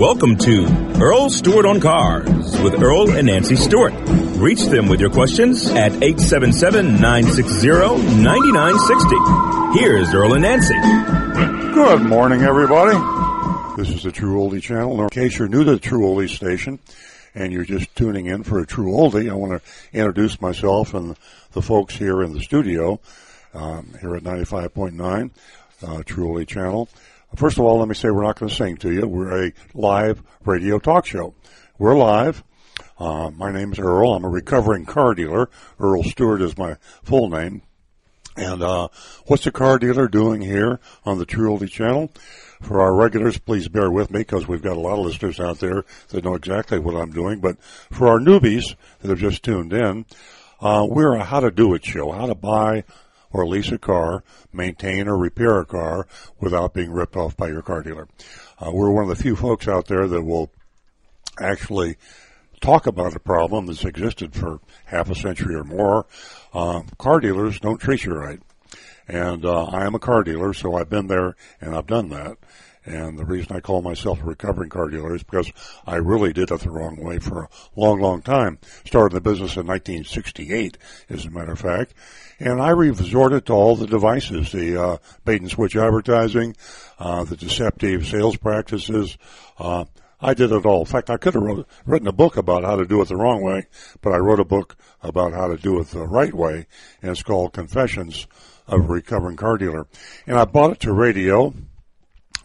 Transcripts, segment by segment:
Welcome to Earl Stewart on Cars with Earl and Nancy Stewart. Reach them with your questions at 877-960-9960. Here's Earl and Nancy. Good morning, everybody. This is the True Oldie channel. In case you're new to the True Oldie station and you're just tuning in for a True Oldie, I want to introduce myself and the folks here in the studio um, here at 95.9 uh, True Oldie channel. First of all, let me say we're not going to sing to you. We're a live radio talk show. We're live. Uh, my name is Earl. I'm a recovering car dealer. Earl Stewart is my full name. And uh, what's a car dealer doing here on the True Oldie channel? For our regulars, please bear with me because we've got a lot of listeners out there that know exactly what I'm doing. But for our newbies that have just tuned in, uh, we're a how to do it show, how to buy or lease a car, maintain or repair a car without being ripped off by your car dealer. Uh, we're one of the few folks out there that will actually talk about a problem that's existed for half a century or more. Uh, car dealers don't treat you right. And uh, I am a car dealer, so I've been there and I've done that. And the reason I call myself a recovering car dealer is because I really did it the wrong way for a long, long time. Started the business in 1968, as a matter of fact. And I resorted to all the devices, the uh, bait and switch advertising, uh, the deceptive sales practices. Uh, I did it all. In fact, I could have wrote, written a book about how to do it the wrong way, but I wrote a book about how to do it the right way, and it's called Confessions of a Recovering Car Dealer. And I bought it to radio.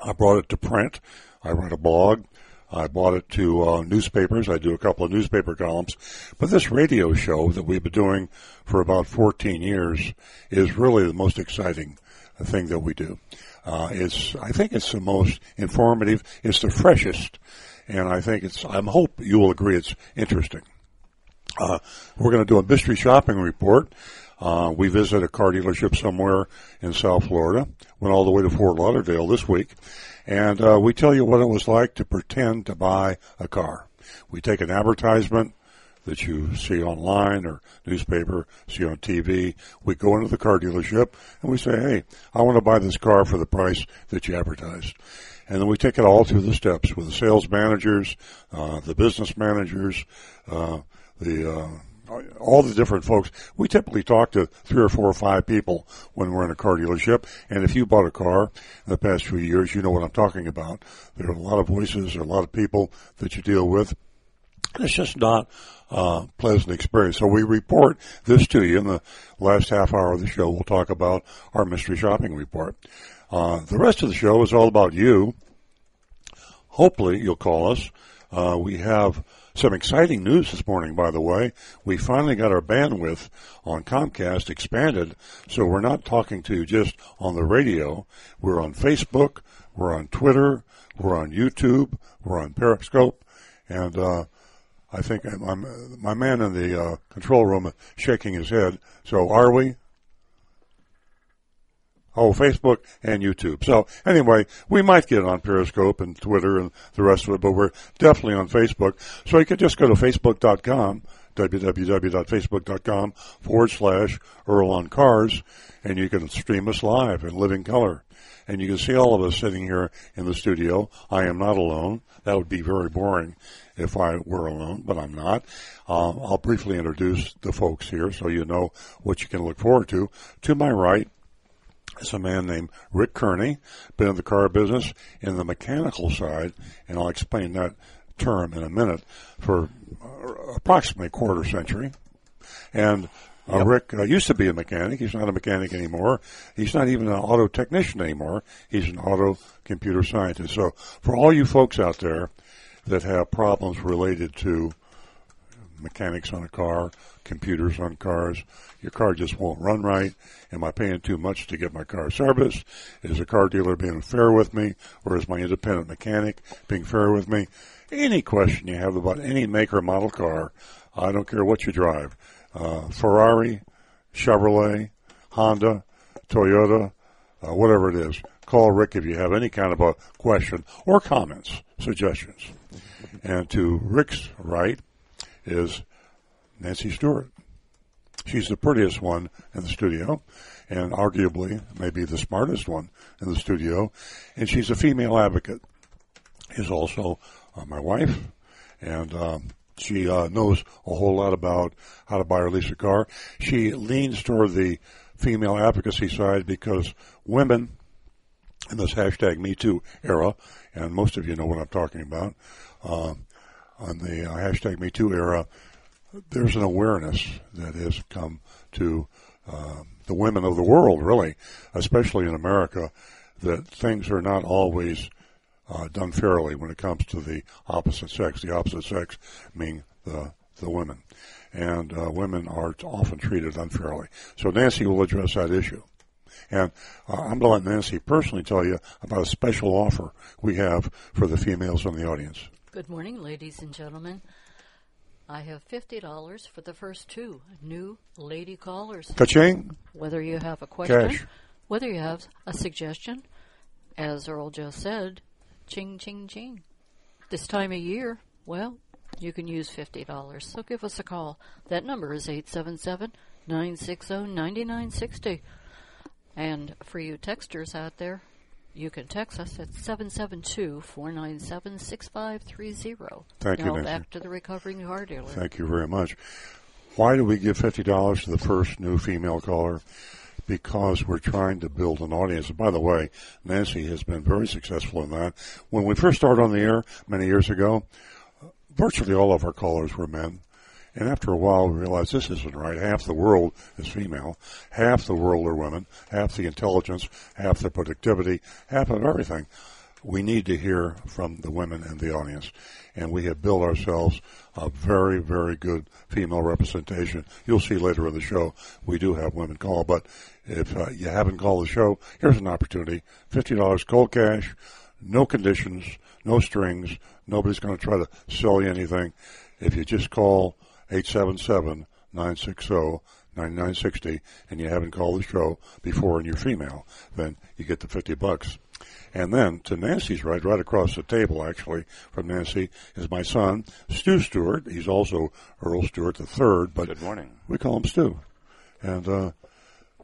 I brought it to print. I wrote a blog. I bought it to uh, newspapers. I do a couple of newspaper columns. But this radio show that we've been doing for about 14 years is really the most exciting thing that we do. Uh, it's, I think it's the most informative. It's the freshest. And I think it's, I hope you will agree it's interesting. Uh, we're going to do a mystery shopping report. Uh, we visit a car dealership somewhere in South Florida. Went all the way to Fort Lauderdale this week, and uh, we tell you what it was like to pretend to buy a car. We take an advertisement that you see online or newspaper, see on TV. We go into the car dealership and we say, "Hey, I want to buy this car for the price that you advertised." And then we take it all through the steps with the sales managers, uh, the business managers, uh, the uh, all the different folks. We typically talk to three or four or five people when we're in a car dealership. And if you bought a car in the past few years, you know what I'm talking about. There are a lot of voices, there are a lot of people that you deal with. It's just not a pleasant experience. So we report this to you in the last half hour of the show. We'll talk about our mystery shopping report. Uh, the rest of the show is all about you. Hopefully you'll call us. Uh, we have some exciting news this morning, by the way. We finally got our bandwidth on Comcast expanded, so we're not talking to you just on the radio. We're on Facebook, we're on Twitter, we're on YouTube, we're on Periscope, and uh, I think I'm, I'm, my man in the uh, control room shaking his head. So are we? Oh, Facebook and YouTube. So anyway, we might get on Periscope and Twitter and the rest of it, but we're definitely on Facebook. So you could just go to facebook.com, www.facebook.com forward slash Earl on Cars, and you can stream us live in living color. And you can see all of us sitting here in the studio. I am not alone. That would be very boring if I were alone, but I'm not. Uh, I'll briefly introduce the folks here so you know what you can look forward to. To my right, is a man named Rick Kearney, been in the car business in the mechanical side, and I'll explain that term in a minute, for approximately a quarter century. And uh, yep. Rick uh, used to be a mechanic. He's not a mechanic anymore. He's not even an auto technician anymore. He's an auto computer scientist. So for all you folks out there that have problems related to mechanics on a car, computers on cars. Your car just won't run right. Am I paying too much to get my car serviced? Is the car dealer being fair with me? Or is my independent mechanic being fair with me? Any question you have about any make or model car, I don't care what you drive. Uh, Ferrari, Chevrolet, Honda, Toyota, uh, whatever it is. Call Rick if you have any kind of a question or comments, suggestions. And to Rick's right, is Nancy Stewart. She's the prettiest one in the studio and arguably maybe the smartest one in the studio. And she's a female advocate. She's also uh, my wife, and um, she uh, knows a whole lot about how to buy or lease a car. She leans toward the female advocacy side because women in this hashtag Me Too era, and most of you know what I'm talking about, uh, on the uh, hashtag Me Too era, there's an awareness that has come to uh, the women of the world, really, especially in America, that things are not always uh, done fairly when it comes to the opposite sex. The opposite sex meaning the the women, and uh, women are often treated unfairly. So Nancy will address that issue. And uh, I'm going to let Nancy personally tell you about a special offer we have for the females in the audience. Good morning, ladies and gentlemen. I have $50 for the first two new lady callers. Ka-ching. Whether you have a question, Cash. whether you have a suggestion, as Earl just said, ching, ching, ching. This time of year, well, you can use $50. So give us a call. That number is 877 960 9960. And for you texters out there, you can text us at 772 497 6530. Thank you, Now Nancy. back to the recovering car dealer. Thank you very much. Why do we give fifty dollars to the first new female caller? Because we're trying to build an audience. And by the way, Nancy has been very successful in that. When we first started on the air many years ago, virtually all of our callers were men. And after a while, we realized this isn't right. Half the world is female. Half the world are women. Half the intelligence, half the productivity, half of everything. We need to hear from the women in the audience. And we have built ourselves a very, very good female representation. You'll see later in the show, we do have women call. But if uh, you haven't called the show, here's an opportunity. $50 cold cash, no conditions, no strings. Nobody's going to try to sell you anything. If you just call 877-960-9960 and you haven't called the show before and you're female, then you get the 50 bucks. And then to Nancy's right, right across the table actually from Nancy is my son, Stu Stewart. He's also Earl Stewart the third, but Good morning. we call him Stu. And, uh,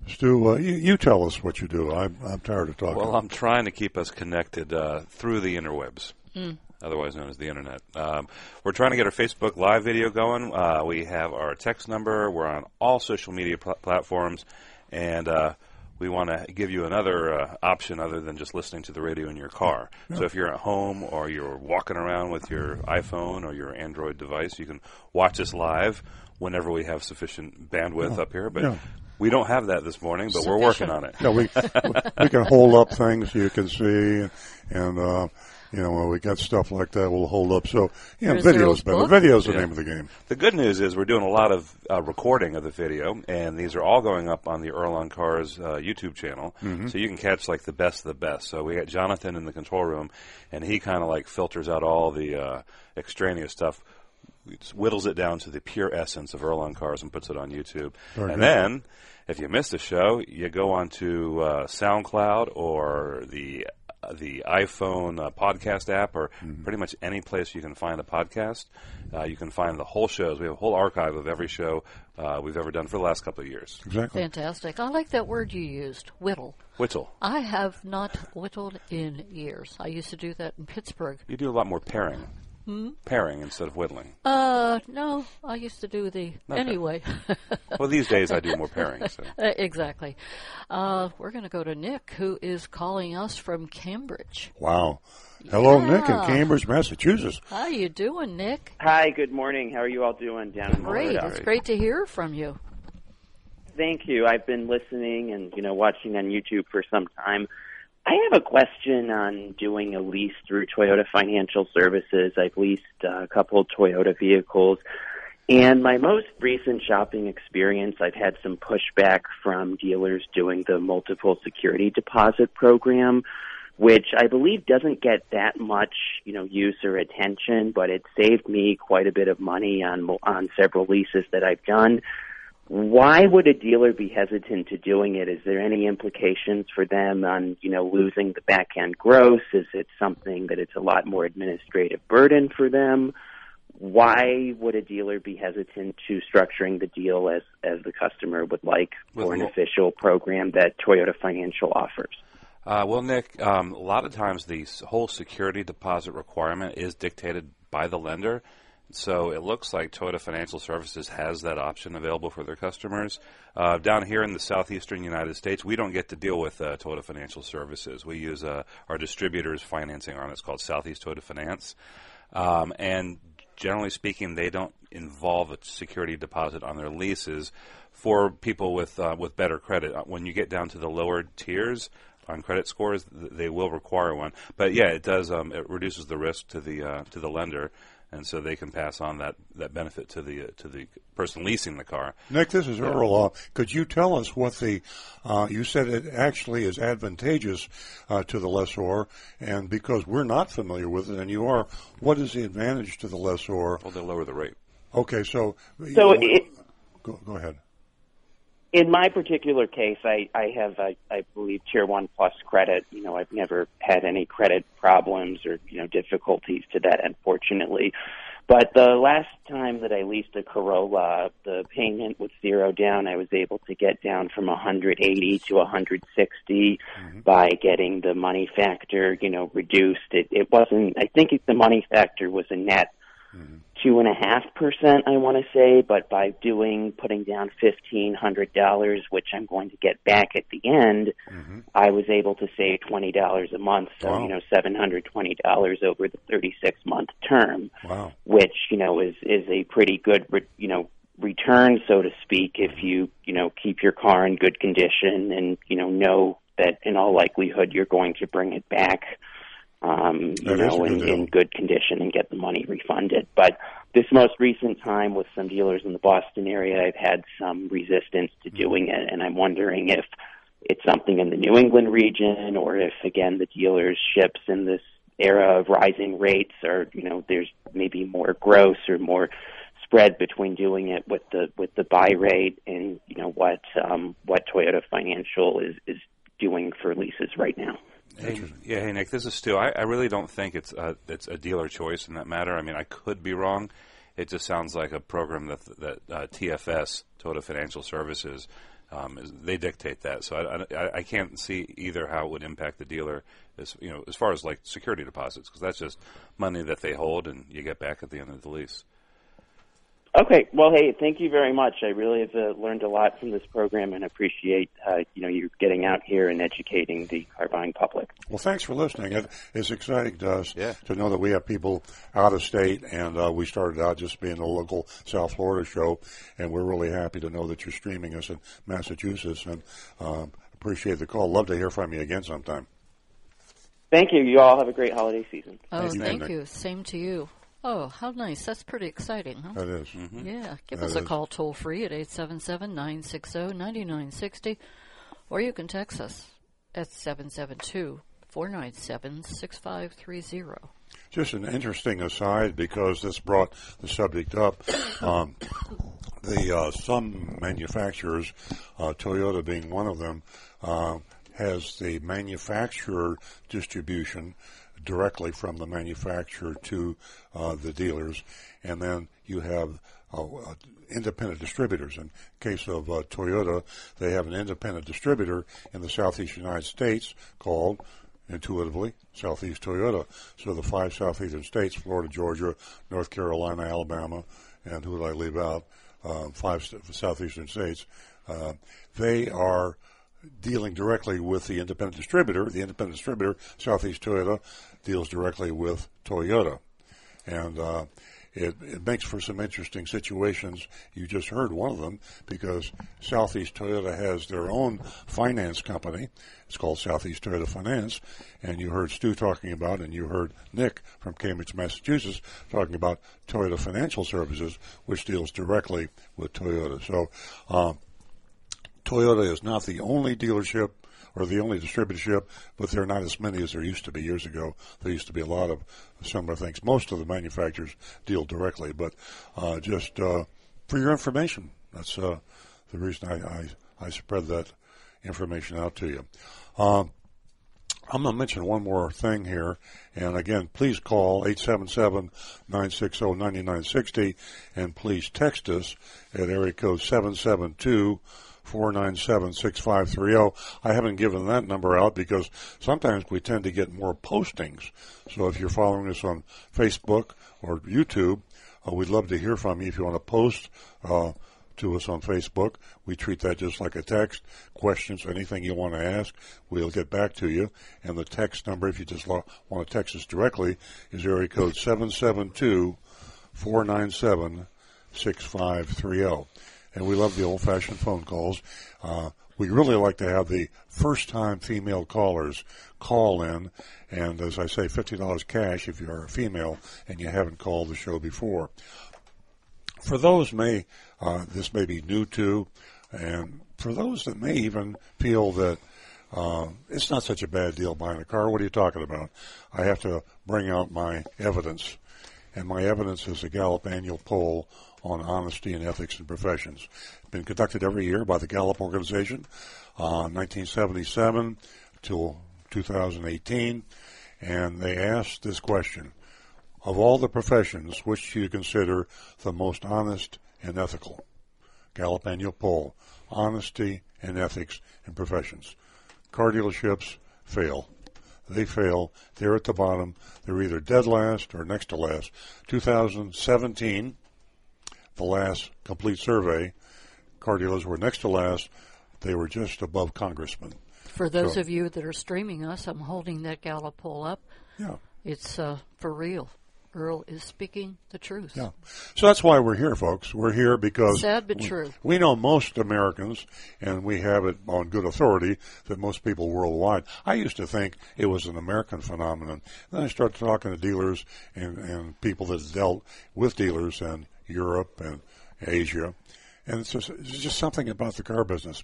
Stu, uh, you, you tell us what you do. I'm, I'm tired of talking. Well, I'm trying to keep us connected uh, through the interwebs, otherwise known as the internet. Um, we're trying to get our Facebook Live video going. Uh, we have our text number. We're on all social media pl- platforms, and uh, we want to give you another uh, option other than just listening to the radio in your car. So if you're at home or you're walking around with your iPhone or your Android device, you can watch us live whenever we have sufficient bandwidth up here. But Yeah. we don't have that this morning, but we're working on it. Yeah, we we can hold up things you can see, and uh, you know when we got stuff like that. We'll hold up. So yeah, Here's video's Earl's better. book. Video's the Yeah. name of the game. The good news is we're doing a lot of uh, recording of the video, and these are all going up on the Earl on Cars uh, YouTube channel, so you can catch like the best of the best. So we got Jonathan in the control room, and he kind of like filters out all the uh, extraneous stuff, whittles it down to the pure essence of Earl on Cars, and puts it on YouTube. Very and good. then, if you missed the show, you go on to uh, SoundCloud or the the iPhone uh, podcast app, or Mm-hmm. pretty much any place you can find a podcast. Uh, you can find the whole shows. We have a whole archive of every show uh, we've ever done for the last couple of years. Exactly. Fantastic. I like that word you used, whittle. Whittle, I have not whittled in years. I used to do that in Pittsburgh. you do a lot more pairing, Hmm? pairing instead of whittling. Uh, no, I used to do the anyway. Well, these days I do more pairing. So. Uh, exactly. Uh, we're going to go to Nick, who is calling us from Cambridge. Wow. Hello, Nick in Cambridge, Massachusetts. How you doing, Nick? Hi, good morning. How are you all doing down in Great. Florida? It's great to hear from you. Thank you. I've been listening and you know watching on YouTube for some time. I have a question on doing a lease through Toyota Financial Services. I've leased uh, a couple Toyota vehicles. And my most recent shopping experience, I've had some pushback from dealers doing the multiple security deposit program, which I believe doesn't get that much, you know, use or attention, but it saved me quite a bit of money on on several leases that I've done. Why would a dealer be hesitant to doing it? Is there any implications for them on, you know, losing the back end gross? Is it something that it's a lot more administrative burden for them? Why would a dealer be hesitant to structuring the deal as as the customer would like With for an official program that Toyota Financial offers? Uh, well, Nick, um, a lot of times the whole security deposit requirement is dictated by the lender. So it looks like Toyota Financial Services has that option available for their customers. Uh, down here in the southeastern United States, we don't get to deal with uh, Toyota Financial Services. We use uh, our distributor's financing arm. It's called Southeast Toyota Finance. Um, and generally speaking, they don't involve a security deposit on their leases for people with uh, with better credit. Uh, When you get down to the lower tiers on credit scores, they will require one. But yeah, it does. Um, it reduces the risk to the uh, to the lender, and so they can pass on that, that benefit to the uh, to the person leasing the car. Nick, this is Earl. Uh, could you tell us what the, uh, you said it actually is advantageous uh, to the lessor, and because we're not familiar with it and you are, what is the advantage to the lessor? Well, they lower the rate. Okay, so. So it, go, go ahead. In my particular case, I, I have, I, I believe, Tier 1 Plus credit. You know, I've never had any credit problems or, you know, difficulties to that, unfortunately. But the last time that I leased a Corolla, the payment was zero down. I was able to get down from 180 to 160 mm-hmm. by getting the money factor, you know, reduced. It, it wasn't, I think the money factor was a net two and a half percent, I want to say, but by doing putting down fifteen hundred dollars, which I'm going to get back at the end, mm-hmm. I was able to save twenty dollars a month. So Wow. you know, seven hundred twenty dollars over the thirty six month term, Wow. which you know is is a pretty good re- you know return, so to speak, if mm-hmm. you you know keep your car in good condition and you know know that in all likelihood you're going to bring it back um, you know, in, in good condition and get the money refunded. But this most recent time with some dealers in the Boston area, I've had some resistance to doing it, and I'm wondering if it's something in the New England region or if, again, the dealerships in this era of rising rates are, you know, there's maybe more gross or more spread between doing it with the with the buy rate and you know what um, what Toyota Financial is is doing for leases right now. Hey, yeah, hey Nick, this is Stu. I, I really don't think it's uh, it's a dealer choice in that matter. I mean, I could be wrong. It just sounds like a program that that uh, TFS, Toyota Financial Services, um, is, they dictate that. So I, I, I can't see either how it would impact the dealer, as you know, as far as like security deposits, because that's just money that they hold and you get back at the end of the lease. Okay. Well, hey, thank you very much. I really have uh, learned a lot from this program and appreciate uh, you know you getting out here and educating the car buying public. Well, thanks for listening. It, it's exciting to us Yeah. to know that we have people out of state, and uh, we started out just being a local South Florida show, and we're really happy to know that you're streaming us in Massachusetts, and uh, appreciate the call. Love to hear from you again sometime. Thank you. You all have a great holiday season. Oh, Thank you, thank you. Same to you. Oh, how nice. That's pretty exciting, huh? That is. Yeah, give That us a is. call toll free at 877 960 9960, or you can text us at 772 497 6530. Just an interesting aside because this brought the subject up. Um, the uh, some manufacturers, uh, Toyota being one of them, uh, has the manufacturer distribution directly from the manufacturer to uh, the dealers, and then you have uh, uh, independent distributors. In case of uh, Toyota, they have an independent distributor in the southeast United States called intuitively Southeast Toyota. So the five southeastern states, Florida, Georgia, North Carolina, Alabama, and who did I leave out? Uh, five southeastern states. Uh, they are dealing directly with the independent distributor. The independent distributor, Southeast Toyota, deals directly with Toyota. And uh, it, it makes for some interesting situations. You just heard one of them because Southeast Toyota has their own finance company. It's called Southeast Toyota Finance. And you heard Stu talking about, and you heard Nick from Cambridge, Massachusetts, talking about Toyota Financial Services, which deals directly with Toyota. So, um, Toyota is not the only dealership or the only distributorship, but there are not as many as there used to be years ago. There used to be a lot of similar things. Most of the manufacturers deal directly, but uh, just uh, for your information, that's uh, the reason I, I, I spread that information out to you. Um, I'm going to mention one more thing here. And again, please call 877-960-9960 and please text us at area code 772 497-6530. I haven't given that number out because sometimes we tend to get more postings. So if you're following us on Facebook or YouTube, uh, we'd love to hear from you if you want to post uh, to us on Facebook. We treat that just like a text. Questions, anything you want to ask, we'll get back to you. And the text number, if you just lo- want to text us directly, is area code 772 497 6530. And we love the old fashioned phone calls. Uh, we really like to have the first time female callers call in. And as I say, $50 cash if you're a female and you haven't called the show before. For those may, uh, this may be new to, and for those that may even feel that uh, it's not such a bad deal buying a car, what are you talking about? I have to bring out my evidence. And my evidence is a Gallup annual poll on honesty and ethics in professions. It's been conducted every year by the Gallup organization, uh, 1977 till 2018, and they asked this question: Of all the professions, which do you consider the most honest and ethical? Gallup annual poll: honesty and ethics in professions. Car dealerships fail. They fail. They're at the bottom. They're either dead last or next to last. 2017 the last complete survey, car dealers were next to last. They were just above congressmen. For those So- of you that are streaming us, I'm holding that Gallup poll up. Yeah. It's uh, for real. Earl is speaking the truth. Yeah. So that's why we're here, folks. We're here because Sad but we, true. we know most Americans, and we have it on good authority that most people worldwide. I used to think it was an American phenomenon. Then I started talking to dealers and, and people that dealt with dealers in Europe and Asia, and it's just, it's just something about the car business.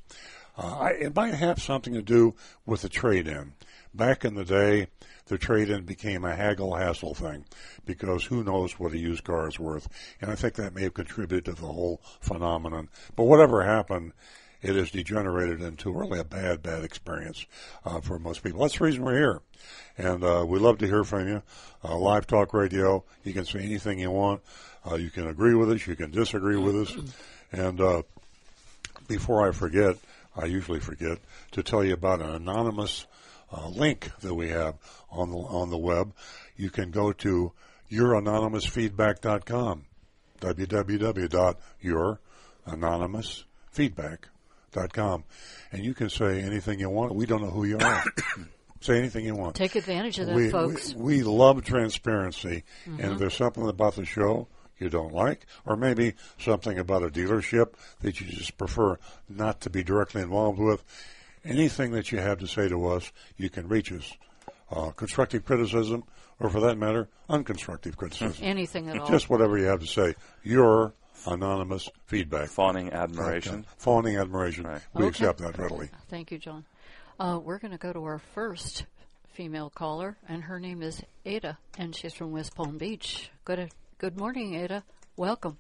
Uh, I, it might have something to do with the trade-in. Back in the day, the trade-in became a haggle hassle thing because who knows what a used car is worth. And I think that may have contributed to the whole phenomenon. But whatever happened, it has degenerated into really a bad, bad experience uh, for most people. That's the reason we're here. And uh, we love to hear from you. Uh, live talk radio, you can say anything you want. Uh, you can agree with us, you can disagree with us. And uh, before I forget, I usually forget to tell you about an anonymous uh, link that we have on the on the web. You can go to youranonymousfeedback.com, www.youranonymousfeedback.com, and you can say anything you want. We don't know who you are. say anything you want. Take advantage of that, we, folks. We, we love transparency, and if there's something about the show you don't like, or maybe something about a dealership that you just prefer not to be directly involved with, anything that you have to say to us, you can reach us. Uh, constructive criticism, or for that matter, unconstructive criticism. Anything at all. Just whatever you have to say. Your anonymous feedback. Fawning admiration. Fawning admiration. Right. We Okay. accept that readily. Thank you, John. Uh, we're going to go to our first female caller, and her name is Ada, and she's from West Palm Beach. Good, good morning, Ada. Welcome.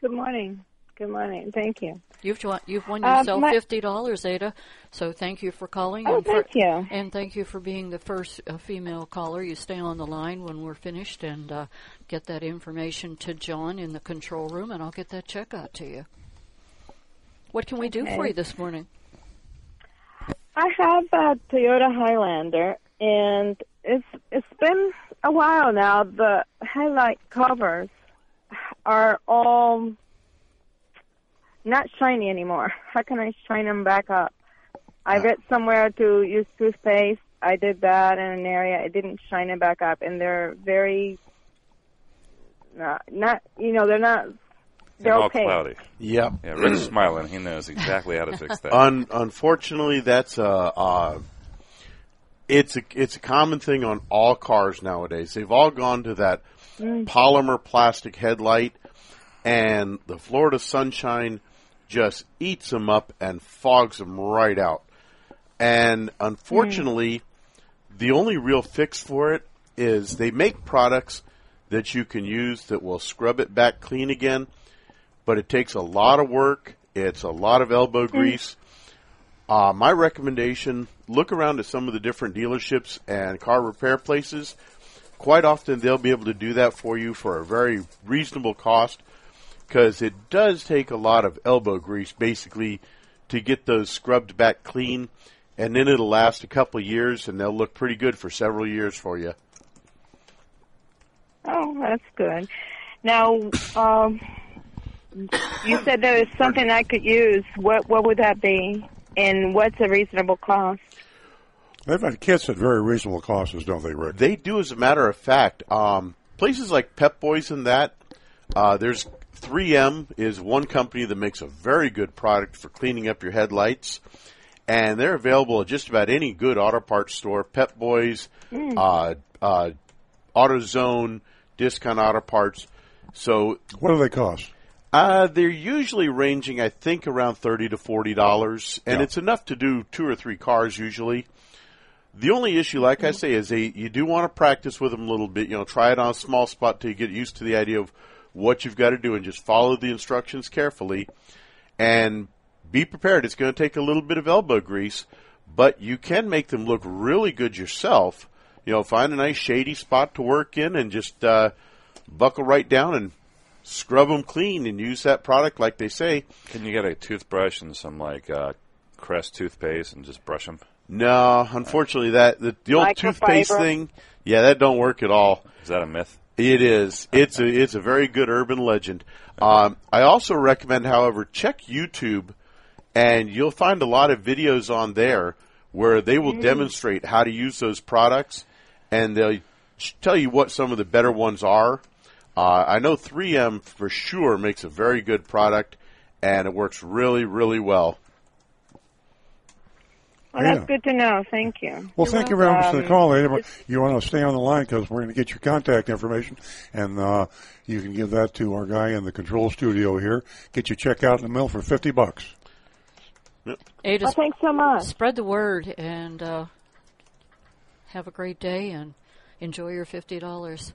Good morning. Good morning. Thank you. You've won, you've won Uh, yourself my- fifty dollars, Ada. So thank you for calling. Oh, and for, thank you. And thank you for being the first uh, female caller. You stay on the line when we're finished and uh, get that information to John in the control room, and I'll get that check out to you. What can we do for you this morning? I have a Toyota Highlander, and it's it's been a while now. The headlight covers are all not shiny anymore. How can I shine them back up? I read somewhere to use toothpaste. I did that in an area. It didn't shine it back up, and they're very not, not you know they're not they're all okay. cloudy. Yep. Yeah, Rick's smiling. He knows exactly how to fix that. Un- unfortunately, that's a uh, it's a it's a common thing on all cars nowadays. They've all gone to that polymer plastic headlight, and the Florida sunshine just eats them up and fogs them right out. And unfortunately, the only real fix for it is they make products that you can use that will scrub it back clean again, but it takes a lot of work. It's a lot of elbow grease. Uh, my recommendation: look around at some of the different dealerships and car repair places. Quite often, they'll be able to do that for you for a very reasonable cost, because it does take a lot of elbow grease, basically, to get those scrubbed back clean, and then it'll last a couple years, and they'll look pretty good for several years for you. Oh, that's good. Now, um, you said there was something I could use. What what would that be? And what's a reasonable cost? They've got kits at very reasonable costs, don't they, Rick? They do, as a matter of fact. Um, places like Pep Boys and that, uh, there's 3M is one company that makes a very good product for cleaning up your headlights, and they're available at just about any good auto parts store. Pep Boys, uh, uh, AutoZone, Discount Auto Parts. So What do they cost? Uh, they're usually ranging, I think, around thirty to forty dollars, and Yeah. it's enough to do two or three cars usually. The only issue, like I say, is they you do want to practice with them a little bit. You know, try it on a small spot till you get used to the idea of what you've got to do, and just follow the instructions carefully, and be prepared. It's going to take a little bit of elbow grease, but you can make them look really good yourself. You know, find a nice shady spot to work in, and just uh, buckle right down and scrub them clean and use that product like they say. Can you get a toothbrush and some like uh, Crest toothpaste and just brush them? No, unfortunately, that the, the old Microfiber? toothpaste thing, yeah, that don't work at all. Is that a myth? It is. It's a it's a very good urban legend. Um, I also recommend, however, check YouTube, and you'll find a lot of videos on there where they will demonstrate how to use those products, and they'll tell you what some of the better ones are. Uh, I know 3M for sure makes a very good product, and it works really, really well. Well, Yeah. that's good to know. Thank you. Well, thank you very much for the call, lady. You want to stay on the line because we're going to get your contact information, and uh, you can give that to our guy in the control studio here. Get your check out in the mail for fifty bucks. Ada, Well, thanks so much. spread the word and uh, have a great day and enjoy your fifty dollars.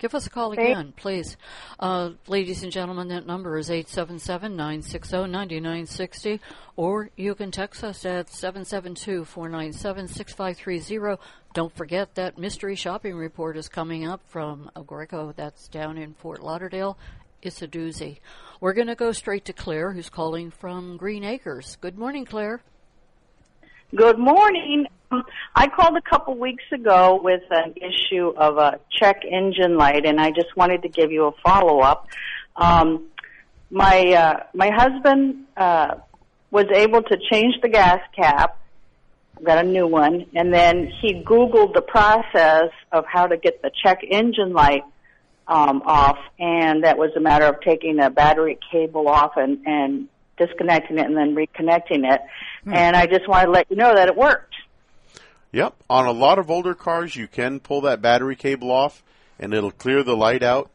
Give us a call again, please. Uh, ladies and gentlemen, that number is 877-960-9960, or you can text us at 772-497-6530. Don't forget that mystery shopping report is coming up from Grieco. That's down in Fort Lauderdale. It's a doozy. We're going to go straight to Claire, who's calling from Green Acres. Good morning, Claire. Good morning. I called a couple weeks ago with an issue of a check engine light, and I just wanted to give you a follow up. Um, my uh, my husband uh, was able to change the gas cap, got a new one, and then he Googled the process of how to get the check engine light um, off, and that was a matter of taking a battery cable off and, and disconnecting it and then reconnecting it. Hmm. And I just wanted to let you know that it worked. Yep. On a lot of older cars, you can pull that battery cable off and it'll clear the light out.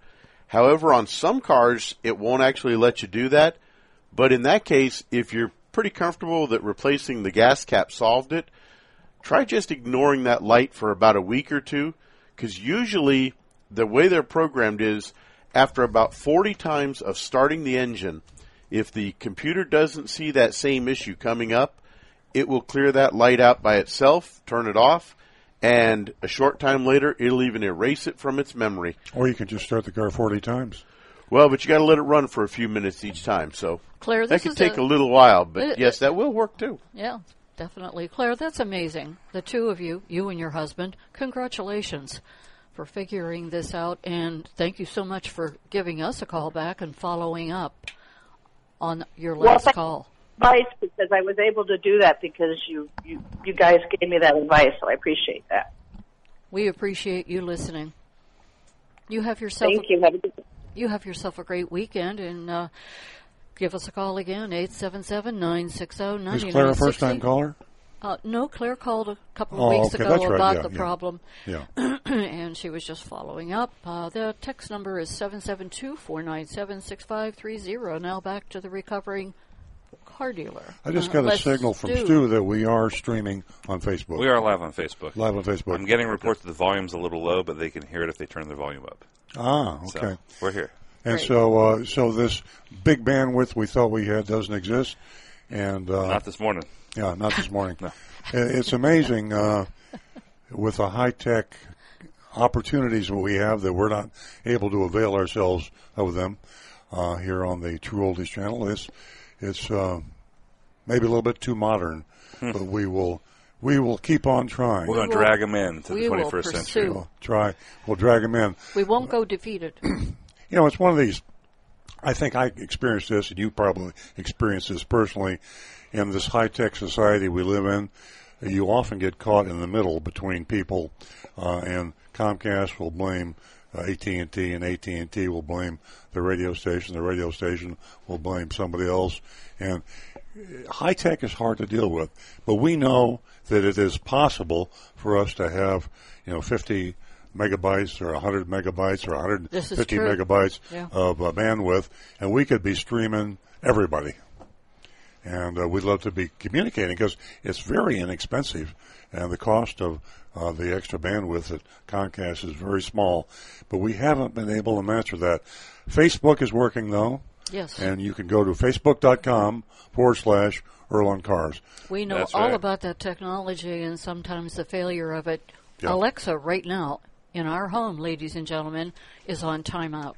However, on some cars, it won't actually let you do that. But in that case, if you're pretty comfortable that replacing the gas cap solved it, try just ignoring that light for about a week or two. Because usually, the way they're programmed is after about 40 times of starting the engine, if the computer doesn't see that same issue coming up, it will clear that light out by itself, turn it off, and a short time later, it'll even erase it from its memory. Or you can just start the car forty times. Well, but you got to let it run for a few minutes each time, so Claire, that this could is take a- a, little while. But It- yes, that will work too. Yeah, definitely. Claire, that's amazing. The two of you, you and your husband, congratulations for figuring this out. And thank you so much for giving us a call back and following up on your Well, last thank- call. Advice because I was able to do that because you, you, you guys gave me that advice, so I appreciate that. We appreciate you listening. You have yourself Thank you. A good you have yourself a great weekend and uh, give us a call again 877-960-9960. Is Claire a first time caller? Uh, no, Claire called a couple of Oh, weeks okay, ago that's right, about yeah, the yeah. problem. Yeah. and she was just following up. Uh, the text number is 772-497-6530. Now back to the recovering car dealer. I just Uh, got a signal from do- Stu that we are streaming on Facebook. We are live on Facebook. live on Facebook. I'm getting reports that the volume's a little low, but they can hear it if they turn their volume up. ah, So okay. we're here. and Great. so, uh, so this big bandwidth we thought we had doesn't exist, and uh, Not this morning. Yeah, not this morning. No. It's amazing uh, with the high tech opportunities that we have that we're not able to avail ourselves of them uh, here on the True Oldies channel. It's it's uh, maybe a little bit too modern, but we will we will keep on trying. We're going to drag them in to the we will 21st century. pursue. We'll try. We'll drag them in. We won't go defeated. You know, it's one of these. I think I experienced this, and you probably experienced this personally. In this high tech society we live in, you often get caught in the middle between people, uh, and Comcast will blame uh, AT&T, and AT&T will blame the radio station. The radio station will blame somebody else, and high tech is hard to deal with, but we know that it is possible for us to have, you know, 50 megabytes or 100 megabytes or 150 megabytes Yeah. of uh, bandwidth, and we could be streaming everybody. And uh, we'd love to be communicating because it's very inexpensive, and the cost of uh, the extra bandwidth at Comcast is very small. But we haven't been able to master that. Facebook is working though. Yes. And you can go to facebook.com forward slash Earl on Cars. We know That's all right. about that technology and sometimes the failure of it. Yeah. Alexa, right now, in our home, ladies and gentlemen, is on timeout.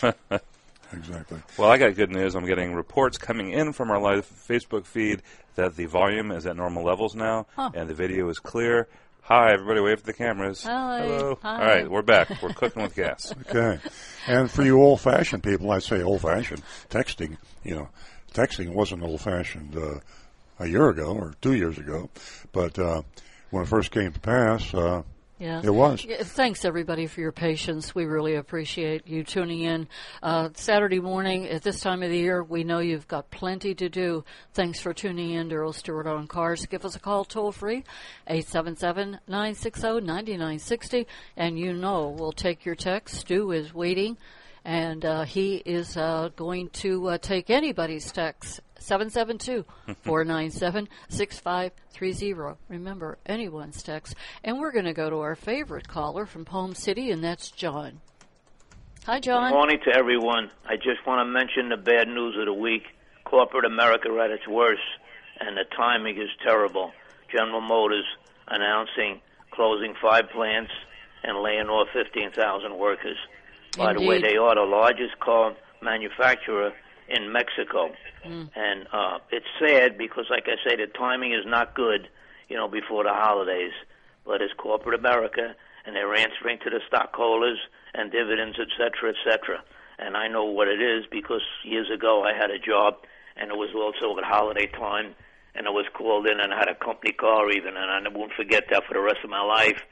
Exactly. Well, I got good news. I'm getting reports coming in from our live Facebook feed that the volume is at normal levels now, Huh. and the video is clear. Hi, everybody, wave to the cameras. Hi. Hello. Hi. All right, we're back. We're cooking with gas. Okay. And for you old fashioned people, I say old fashioned, texting, you know, texting wasn't old fashioned uh, a year ago or two years ago, but uh, when it first came to pass, uh, Yeah. it was. Thanks, everybody, for your patience. We really appreciate you tuning in. Uh, Saturday morning, at this time of the year, we know you've got plenty to do. Thanks for tuning in to Earl Stewart on Cars. Give us a call toll free, 877 960 9960. And you know we'll take your text. Stu is waiting, and uh, he is uh, going to uh, take anybody's text. 772-497-6530. Remember, anyone's text. And we're going to go to our favorite caller from Palm City, and that's John. Hi, John. Good morning to everyone. I just want to mention the bad news of the week. Corporate America at its worst, and the timing is terrible. General Motors announcing closing five plants and laying off 15,000 workers. By the way, they are the largest car manufacturer in Mexico. And uh, it's sad because, like I say, the timing is not good, you know, before the holidays. But it's corporate America, and they're answering to the stockholders and dividends, et cetera, et cetera. And I know what it is because years ago I had a job, and it was also at holiday time, and I was called in and I had a company car even, and I won't forget that for the rest of my life.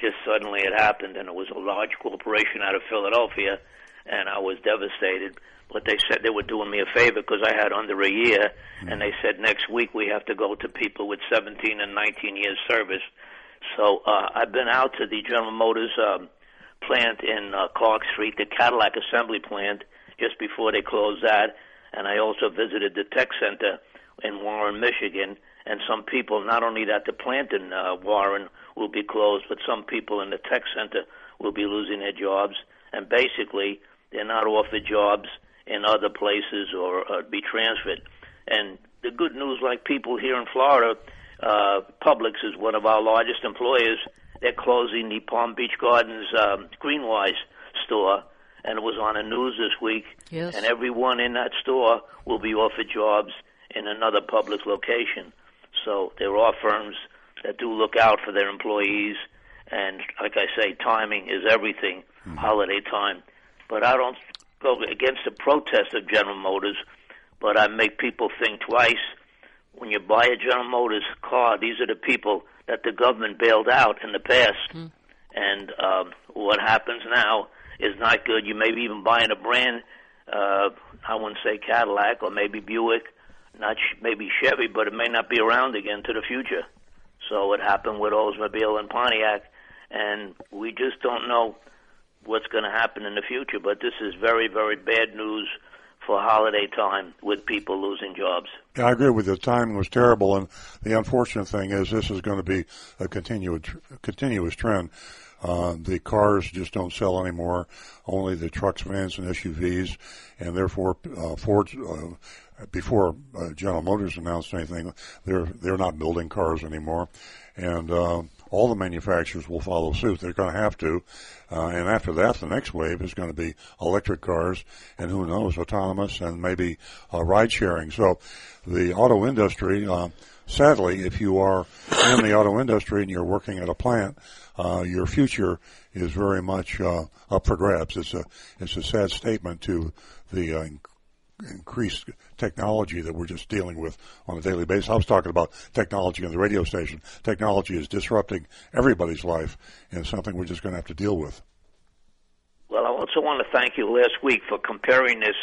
Just suddenly it happened, and it was a large corporation out of Philadelphia, and I was devastated. But they said they were doing me a favor because I had under a year, and they said next week we have to go to people with 17 and 19 years service. So uh, I've been out to the General Motors um, plant in uh, Clark Street, the Cadillac assembly plant, just before they closed that, and I also visited the tech center in Warren, Michigan. And some people, not only that the plant in uh, Warren will be closed, but some people in the tech center will be losing their jobs. And basically, they're not offered jobs in other places or uh, be transferred. And the good news, like people here in Florida, uh, Publix is one of our largest employers. They're closing the Palm Beach Gardens um, Greenwise store, and it was on the news this week. Yes. And everyone in that store will be offered jobs in another Publix location. So there are firms that do look out for their employees, and like I say, timing is everything. Holiday time, but I don't go against the protest of General Motors, but I make people think twice. When you buy a General Motors car, these are the people that the government bailed out in the past, and um, what happens now is not good. You may be even buying a brand, uh, I wouldn't say Cadillac or maybe Buick, not sh- maybe Chevy, but it may not be around again to the future. So it happened with Oldsmobile and Pontiac, and we just don't know what's going to happen in the future. But this is very, very bad news for holiday time with people losing jobs. Yeah, I agree with you. The timing was terrible, and the unfortunate thing is this is going to be a continuous continuous trend. Uh, the cars just don't sell anymore. Only the trucks, vans, and SUVs, and therefore uh, Ford. Uh, before uh, General Motors announced anything, they're they're not building cars anymore, and uh, all the manufacturers will follow suit. They're going to have to. Uh, and after that, the next wave is going to be electric cars and who knows, autonomous and maybe uh, ride sharing. So the auto industry, uh, sadly, if you are in the auto industry and you're working at a plant, uh, your future is very much uh, up for grabs. It's a it's a sad statement to the uh, increased technology that we're just dealing with on a daily basis. I was talking about technology on the radio station. Technology is disrupting everybody's life, and it's something we're just going to have to deal with. Well, I also want to thank you last week for comparing this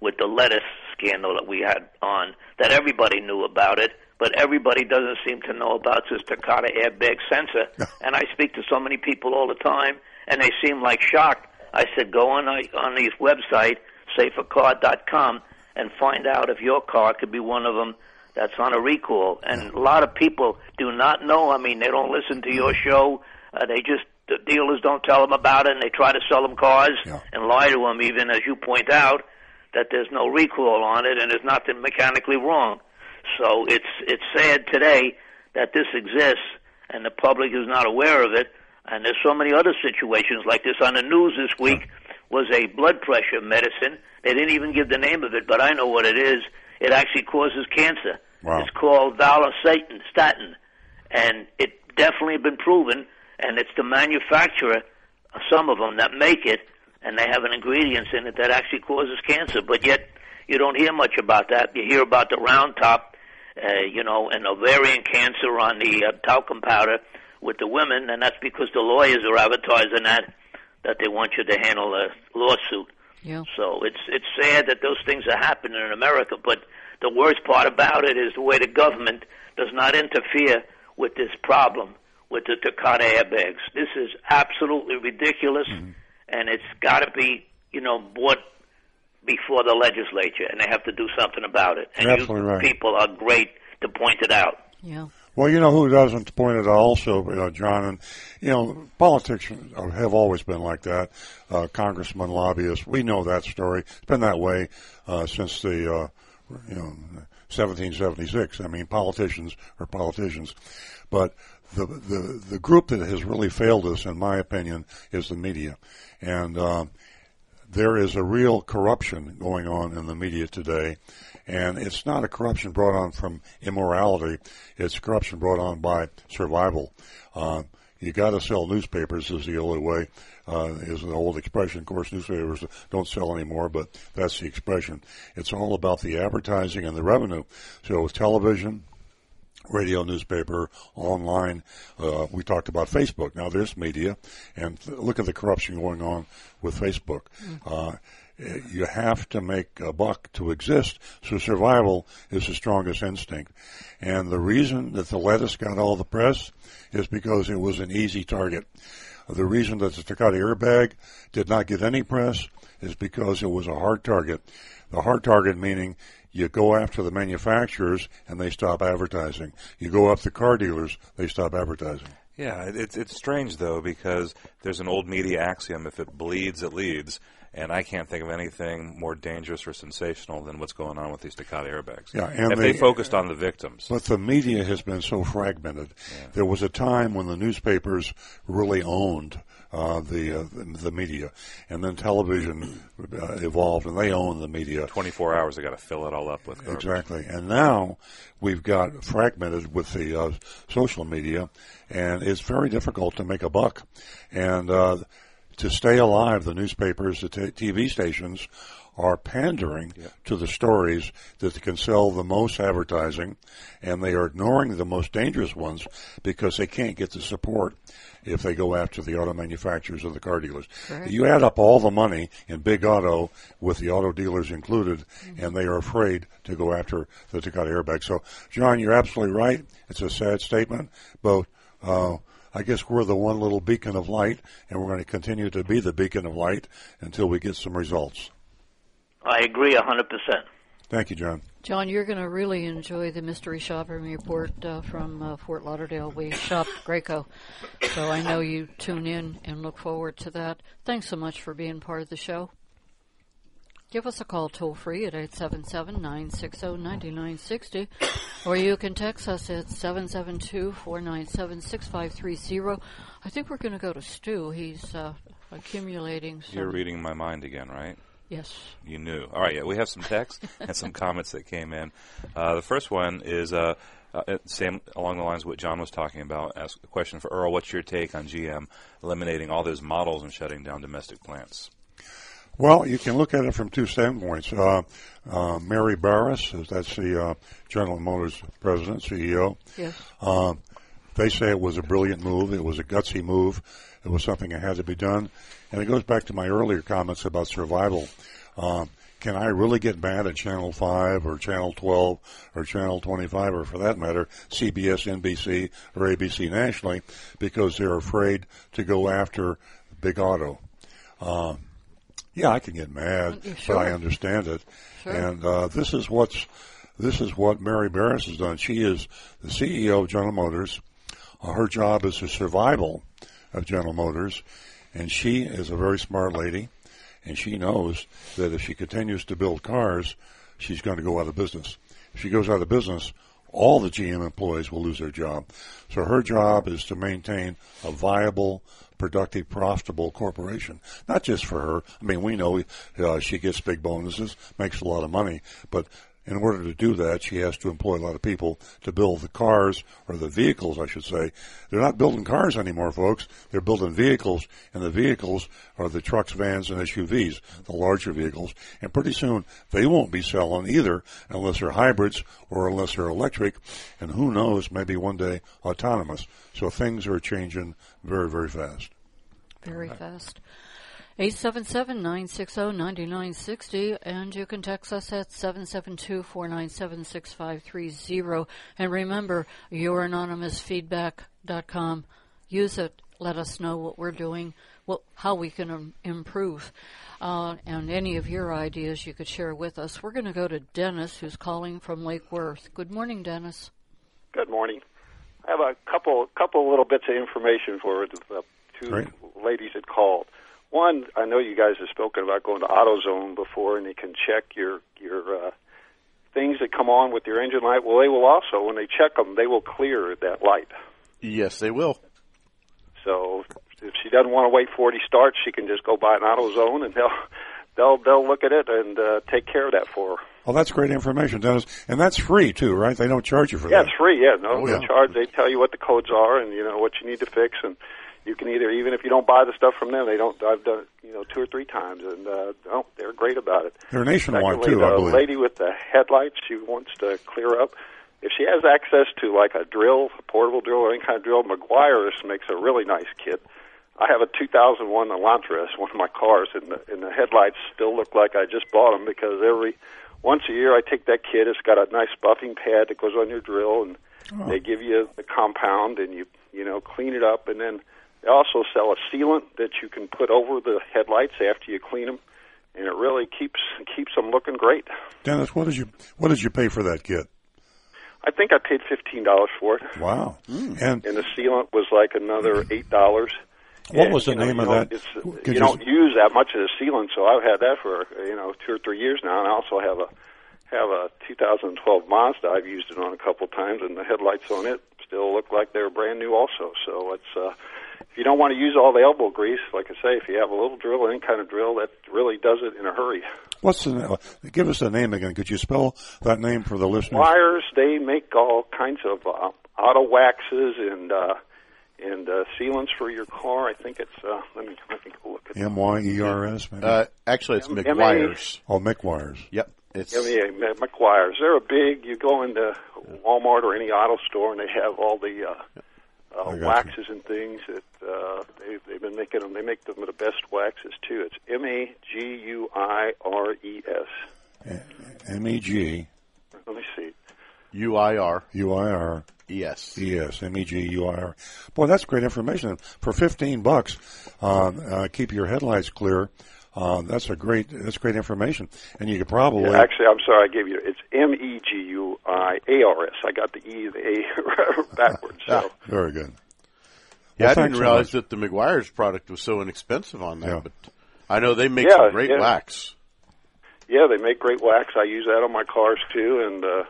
with the lettuce scandal that we had on, that everybody knew about it, but everybody doesn't seem to know about this Takata airbag sensor. and I speak to so many people all the time, and they seem like shocked. I said, go on uh, on these website, safercar.com, and find out if your car could be one of them that's on a recall. And a lot of people do not know. I mean, they don't listen to your show. Uh, they just the dealers don't tell them about it, and they try to sell them cars Yeah. and lie to them. Even as you point out, that there's no recall on it, and there's nothing mechanically wrong. So it's it's sad today that this exists, and the public is not aware of it. And there's so many other situations like this on the news this week. Was a blood pressure medicine. They didn't even give the name of it, but I know what it is. It actually causes cancer. Wow. It's called Valastatin, statin, and it definitely been proven. And it's the manufacturer, some of them that make it, and they have an ingredients in it that actually causes cancer. But yet, you don't hear much about that. You hear about the Roundup, uh, you know, and ovarian cancer on the uh, talcum powder with the women, and that's because the lawyers are advertising that that they want you to handle a lawsuit. Yeah. So it's it's sad that those things are happening in America, but the worst part about it is the way the government does not interfere with this problem with the Takata airbags. This is absolutely ridiculous, mm-hmm. and it's got to be you know brought before the legislature, and they have to do something about it. And you right. people are great to point it out. Yeah. Well, you know who doesn't point it out also, know, John, and, you know, politicians have always been like that. Uh, congressmen, lobbyists, we know that story. It's been that way, uh, since the, uh, you know, 1776. I mean, politicians are politicians. But the, the, the group that has really failed us, in my opinion, is the media. And, um, there is a real corruption going on in the media today, and it's not a corruption brought on from immorality. It's corruption brought on by survival. Uh, you got to sell newspapers is the only way. Uh, is an old expression. Of course, newspapers don't sell anymore, but that's the expression. It's all about the advertising and the revenue. So with television, radio, newspaper, online. Uh, we talked about Facebook. Now there's media, and th- look at the corruption going on with Facebook. Uh, you have to make a buck to exist, so survival is the strongest instinct. And the reason that the lettuce got all the press is because it was an easy target. The reason that the Takata airbag did not get any press is because it was a hard target. The hard target meaning you go after the manufacturers and they stop advertising. You go after the car dealers, they stop advertising. Yeah, it's it's strange though because there's an old media axiom: if it bleeds, it leads. And I can't think of anything more dangerous or sensational than what's going on with these Takata airbags. Yeah, and if they the- focused on the victims. But the media has been so fragmented. There was a time when the newspapers really owned uh, the uh, the media, and then television uh, evolved, and they own the media. 24 hours, they got to fill it all up with garbage. Exactly. And now we've got fragmented with the uh, social media, and it's very difficult to make a buck. And uh, to stay alive, the newspapers, the t- TV stations are pandering to the stories that can sell the most advertising, and they are ignoring the most dangerous ones because they can't get the support if they go after the auto manufacturers or the car dealers. Correct. You add up all the money in big auto with the auto dealers included, and they are afraid to go after the Takata airbag. So, John, you're absolutely right. It's a sad statement, but uh, I guess we're the one little beacon of light, and we're going to continue to be the beacon of light until we get some results. I agree a 100%. Thank you, John. John, you're going to really enjoy the mystery shopping report uh, from uh, Fort Lauderdale. We shop Grieco, so I know you tune in and look forward to that. Thanks so much for being part of the show. Give us a call toll free at 877 960 9960, or you can text us at 772 497 6530. I think we're going to go to Stu. He's uh, accumulating some. You're reading my mind again, right? Yes. You knew. All right, yeah, we have some text and some comments that came in. Uh, the first one is uh, uh, same along the lines of what John was talking about. Ask a question for Earl. What's your take on GM eliminating all those models and shutting down domestic plants? Well, you can look at it from two standpoints. Uh, uh, Mary Barras, that's the uh, General Motors president, CEO. Yes. Um, they say it was a brilliant move. It was a gutsy move. It was something that had to be done. And it goes back to my earlier comments about survival. Um, can I really get mad at Channel 5 or Channel 12 or Channel 25 or for that matter, CBS, NBC or ABC nationally because they're afraid to go after big auto? Yeah, I can get mad, Sure. but I understand it. Sure. And uh, this is what's this is what Mary Barris has done. She is the CEO of General Motors. Uh, her job is the survival of General Motors, and she is a very smart lady, and she knows that if she continues to build cars, she's going to go out of business. If she goes out of business, all the GM employees will lose their job. So her job is to maintain a viable, productive, profitable corporation. Not just for her. I mean, we know uh, she gets big bonuses, makes a lot of money, but in order to do that, she has to employ a lot of people to build the cars, or the vehicles, I should say. They're not building cars anymore, folks. They're building vehicles, and the vehicles are the trucks, vans, and SUVs, the larger vehicles. And pretty soon, they won't be selling either unless they're hybrids or unless they're electric, and who knows, maybe one day autonomous. So things are changing very, very fast. Very fast. 877-960-9960 and you can text us at 772-497-6530 and remember youranonymousfeedback.com use it. Let us know what we're doing what, how we can um, improve. Uh, and any of your ideas you could share with us. We're going to go to Dennis who's calling from Lake Worth. Good morning Dennis. Good morning. I have a couple couple little bits of information for the two Great. ladies that called. One, I know you guys have spoken about going to AutoZone before, and they can check your your uh, things that come on with your engine light. Well, they will also, when they check them, they will clear that light. Yes, they will. So if she doesn't want to wait 40 starts, she can just go buy an AutoZone, and they'll they'll they'll look at it and uh, take care of that for her. Well, that's great information, Dennis. And that's free, too, right? They don't charge you for Yeah, that. Yeah, it's free. Yeah, no, Oh, no yeah. charge. They tell you what the codes are and you know what you need to fix, and you can either even if you don't buy the stuff from them, they don't. I've done it, you know two or three times, and uh, no, they're great about it. They're nationwide, Secondly, too, I the believe. lady with the headlights, she wants to clear up. If she has access to like a drill, a portable drill, or any kind of drill, Meguiar's makes a really nice kit. I have a 2001 Elantra, it's one of my cars, and the, and the headlights still look like I just bought them because every once a year I take that kit. It's got a nice buffing pad that goes on your drill, and they give you the compound, and you you know clean it up, and then they also sell a sealant that you can put over the headlights after you clean them, and it really keeps keeps them looking great. Dennis, what did you what did you pay for that kit? I think I paid fifteen dollars for it, Wow. And and the sealant was like another eight dollars. what And, was the you know, name you of that? It's, Could you you- don't use that much of the sealant, so I've had that for you know two or three years now, and I also have a have a 2012 Mazda. I've used it on a couple times, and the headlights on it still look like they're brand new, also. So it's uh, if you don't want to use all the elbow grease, like I say, if you have a little drill, any kind of drill, that really does it in a hurry. What's the na- give us the name again? Could you spell that name for the listeners? Wires, they make all kinds of uh, auto waxes and uh, and uh, sealants for your car. I think it's uh, let me let me go look at M Y E R S. maybe? Uh, actually, it's M- Meguiar's. oh, Mick Wires. Yep. It's Yeah, yeah, Meguiar's. They're a big. You go into Walmart or any auto store, and they have all the uh, uh, I got you. waxes and things that uh, they, they've been making them. They make them the best waxes too. It's M A G U I R E S. M E G Let me see. U I R U I R E S. E S M E G U I R. Boy, that's great information. For fifteen bucks, um, uh, keep your headlights clear. Uh, that's a great. That's great information, and you could probably. Yeah, actually, I'm sorry, I gave you. It's M E G U I A R S. I got the E and the A backwards. So. Ah, very good. Yeah, Well, I didn't thanks so realize much. that the Meguiar's product was so inexpensive on that, Yeah. but I know they make Yeah, some great yeah. wax. yeah, they make great wax. I use that on my cars too, and uh,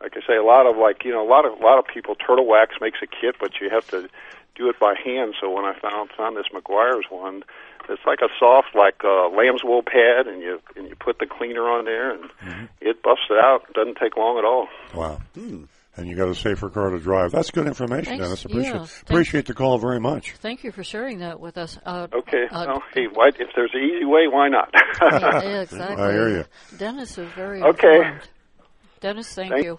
like I say, a lot of like you know a lot of a lot of people turtle wax makes a kit, but you have to do it by hand. So when I found found this Meguiar's one, it's like a soft like uh, lamb's wool pad, and you and you put the cleaner on there, and Mm-hmm. it buffs it out. It doesn't take long at all. Wow. And you got a safer car to drive. That's good information, Thanks. Dennis. Appreciate Yeah, thank- appreciate the call very much. Thank you for sharing that with us. Uh, Okay. uh, well, hey, why, if there's an easy way, why not? yeah, yeah, exactly. I hear you. Dennis is very Okay. informed. Dennis, thank, Thank- you.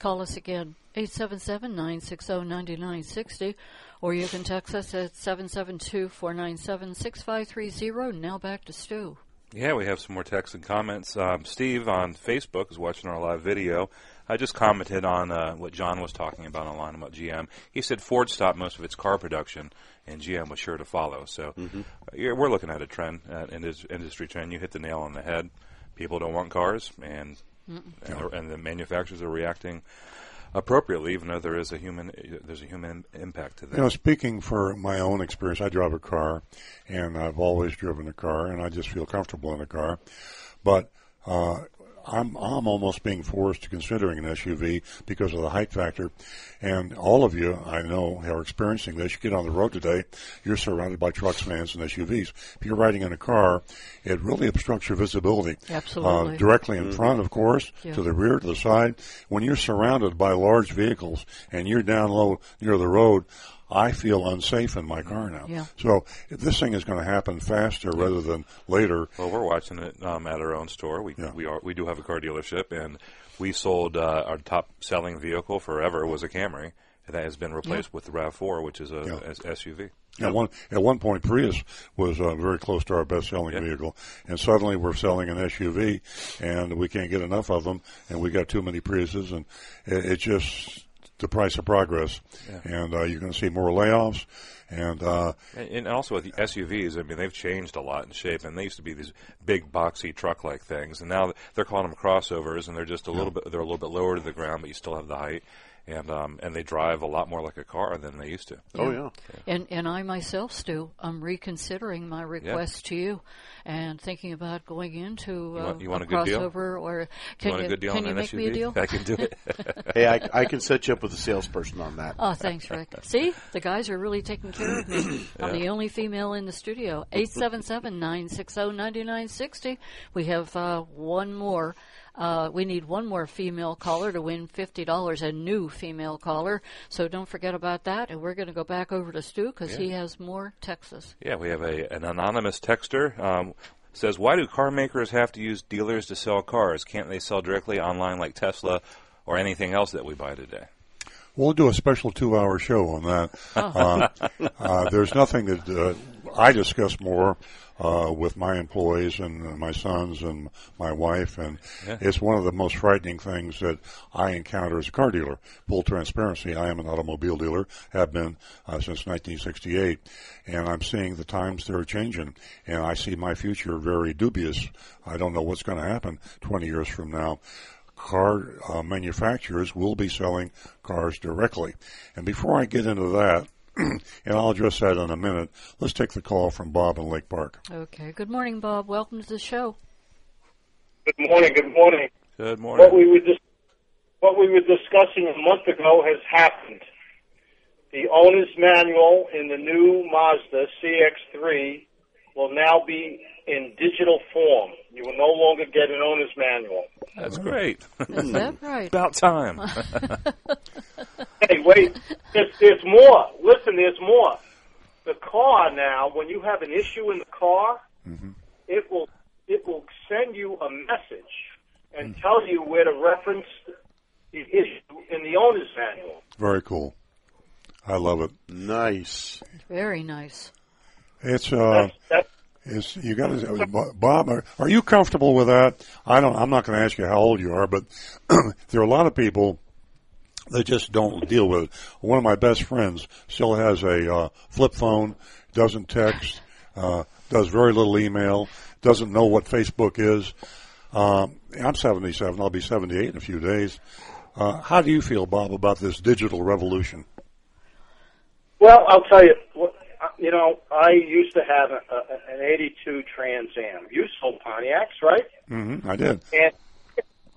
Call us again, 877-960-9960, or you can text us at 772-497-6530. Now back to Stu. Yeah, we have some more texts and comments. Um, Steve on Facebook is watching our live video. I just commented on uh, what John was talking about online about GM. He said Ford stopped most of its car production, and GM was sure to follow. So uh, yeah, we're looking at a trend, uh, an indus- industry trend. You hit the nail on the head. People don't want cars, and and, the, and the manufacturers are reacting appropriately, even though there is a human there's a human impact to that. You know, speaking for my own experience, I drive a car, and I've always driven a car, and I just feel comfortable in a car. But uh, I'm I'm almost being forced to considering an SUV because of the height factor. And all of you, I know, are experiencing this. You get on the road today, you're surrounded by trucks, vans, and SUVs. If you're riding in a car, it really obstructs your visibility. Absolutely. Uh, directly in front, of course, Yeah. to the rear, to the side. When you're surrounded by large vehicles and you're down low near the road, I feel unsafe in my car now. Yeah. So if this thing is going to happen faster rather than later. Well, we're watching it um, at our own store. We Yeah. we are we do have a car dealership, and we sold uh, our top selling vehicle forever was a Camry, that has been replaced with the Rav Four, which is a Yeah. S- SUV. At one at one point, Prius was uh, very close to our best-selling Yeah. vehicle, and suddenly we're selling an SUV, and we can't get enough of them, and we got too many Priuses, and it, it's just the price of progress. And uh, you're going to see more layoffs, and uh, And, and also with the SUVs, I mean, they've changed a lot in shape, and they used to be these big, boxy truck-like things, and now they're calling them crossovers, and they're just a little bit they're a little bit lower to the ground, but you still have the height, and um, and they drive a lot more like a car than they used to. Oh yeah. And and I myself, Stu, I'm reconsidering my request to you, and thinking about going into You uh, want- you want a a good deal? crossover, or You can want you a good deal can you an make me a deal? I can do it. Hey, I, I can set you up with a salesperson on that. Oh, thanks, Rick. See, the guys are really taking care of me. I'm the only female in the studio. 877-960-9960. We have uh, one more. Uh, we need one more female caller to win $50, a new female caller. So don't forget about that. And we're going to go back over to Stu because he has more Texas. Yeah, we have a an anonymous texter. Um, says, why do car makers have to use dealers to sell cars? Can't they sell directly online like Tesla or anything else that we buy today? We'll do a special two-hour show on that. Uh, uh, there's nothing that uh, I discuss more uh, with my employees and uh, my sons and my wife, and Yeah. it's one of the most frightening things that I encounter as a car dealer. Full transparency: I am an automobile dealer, have been uh, since 1968, and I'm seeing the times that are changing, and I see my future very dubious. I don't know what's going to happen 20 years from now car uh, manufacturers will be selling cars directly. And before I get into that, and I'll address that in a minute, let's take the call from Bob in Lake Park. Okay. Good morning, Bob. Welcome to the show. Good morning. Good morning. Good What morning. we were dis- what we were discussing a month ago has happened. The owner's manual in the new Mazda CX-3 will now be in digital form. You will no longer get an owner's manual. That's great. Is that right? About time. Hey, wait. There's, there's more. Listen, there's more. The car now, when you have an issue in the car, it will it will send you a message and tell you where to reference the issue in the owner's manual. Very cool. I love it. Nice. Very nice. It's uh, That's, it's you got to Bob. Are, are you comfortable with that? I don't. I'm not going to ask you how old you are, but there are a lot of people that just don't deal with it. One of my best friends still has a uh, flip phone, doesn't text, uh, does very little email, doesn't know what Facebook is. Um, I'm 77. I'll be 78 in a few days. Uh, how do you feel, Bob, about this digital revolution? well, I'll tell you. you know, I used to have a, a, an '82 Trans Am. You sold Pontiacs, right? Mm-hmm, I did. And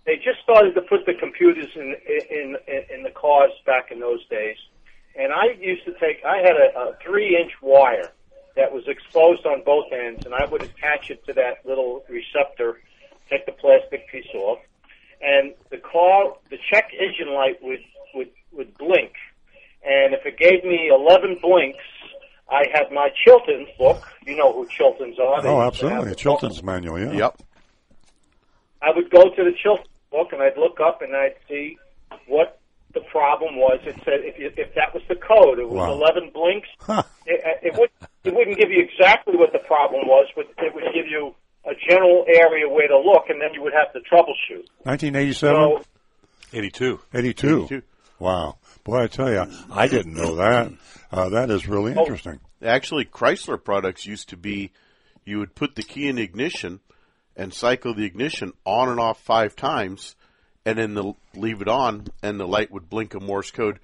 they just started to put the computers in in in, in the cars back in those days. And I used to take. I had a, a three-inch wire that was exposed on both ends, and I would attach it to that little receptor, take the plastic piece off, and the car, the check engine light would would would blink, and if it gave me 11 blinks, I had my Chilton book. You know who Chiltons are. They Oh, used to have absolutely. the Chilton's manual, yeah. Yep. I would go to the Chilton book and I'd look up and I'd see what the problem was. It said if, you, if that was the code, it was Wow. 11 blinks. Huh. It, it, would, it wouldn't give you exactly what the problem was, but it would give you a general area where to look, and then you would have to troubleshoot. 1987? So, 82. 82. 82. Wow. Boy, I tell you, I didn't know that. Uh, that is really Oh. interesting. Actually, Chrysler products used to be you would put the key in ignition and cycle the ignition on and off five times, and then the, leave it on, and the light would blink a Morse code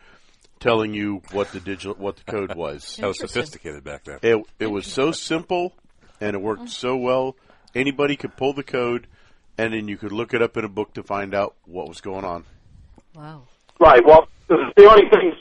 telling you what the digital what the code was. That was sophisticated back then. It it was so simple, and it worked so well. Anybody could pull the code, and then you could look it up in a book to find out what was going on. Wow. right. Well, the the only things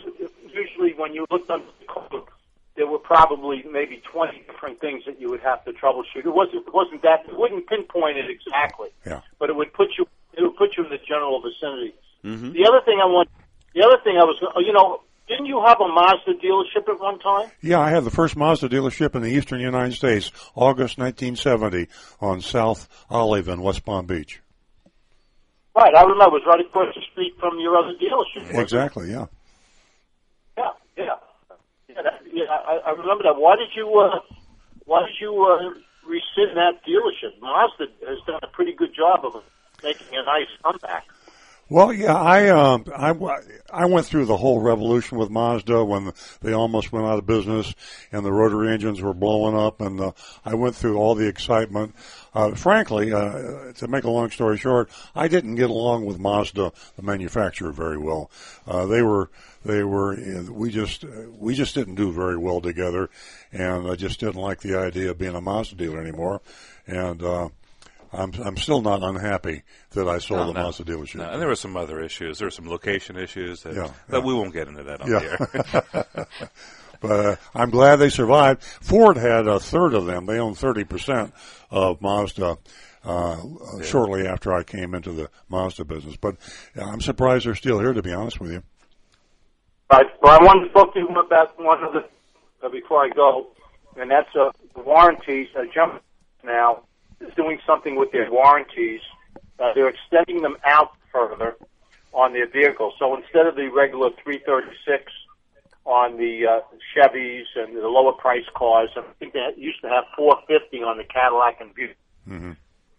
usually when you looked under the code, there were probably maybe 20 different things that you would have to troubleshoot. It wasn't it wasn't that it wouldn't pinpoint it exactly, Yeah. but it would put you it would put you in the general vicinity. Mm-hmm. The other thing I want, the other thing I was, oh, you know, didn't you have a Mazda dealership at one time? Yeah, I had the first Mazda dealership in the eastern United States, August 1970, on South Olive in West Palm Beach. Right, I remember. It was right across the street from your other dealership. Exactly, yeah. Yeah. I, I remember that. Why did you, uh, why did you uh, rescind that dealership? Mazda has done a pretty good job of making a nice comeback. Well, yeah, I um, I, I went through the whole revolution with Mazda when they almost went out of business and the rotary engines were blowing up, and uh, I went through all the excitement. Uh, frankly, uh, to make a long story short, I didn't get along with Mazda, the manufacturer, very well. Uh, they were they were we just we just didn't do very well together, and I just didn't like the idea of being a Mazda dealer anymore, and. Uh, I'm I'm still not unhappy that I sold No, the no. Mazda dealership. No, and there were some other issues. There were some location issues that, Yeah, that yeah. we won't get into that on Yeah. the air. but uh, I'm glad they survived. Ford had a third of them. They owned 30% of Mazda uh, uh, shortly after I came into the Mazda business. But I'm surprised they're still here, to be honest with you. Right. Well, I wanted to talk to you about one of the uh, before I go, and that's uh, the warranties. Uh, GM now is doing something with their warranties. Uh, they're extending them out further on their vehicles. So instead of the regular 336 on the uh, Chevys and the lower price cars, I think they used to have 450 on the Cadillac and Buick. Mm-hmm.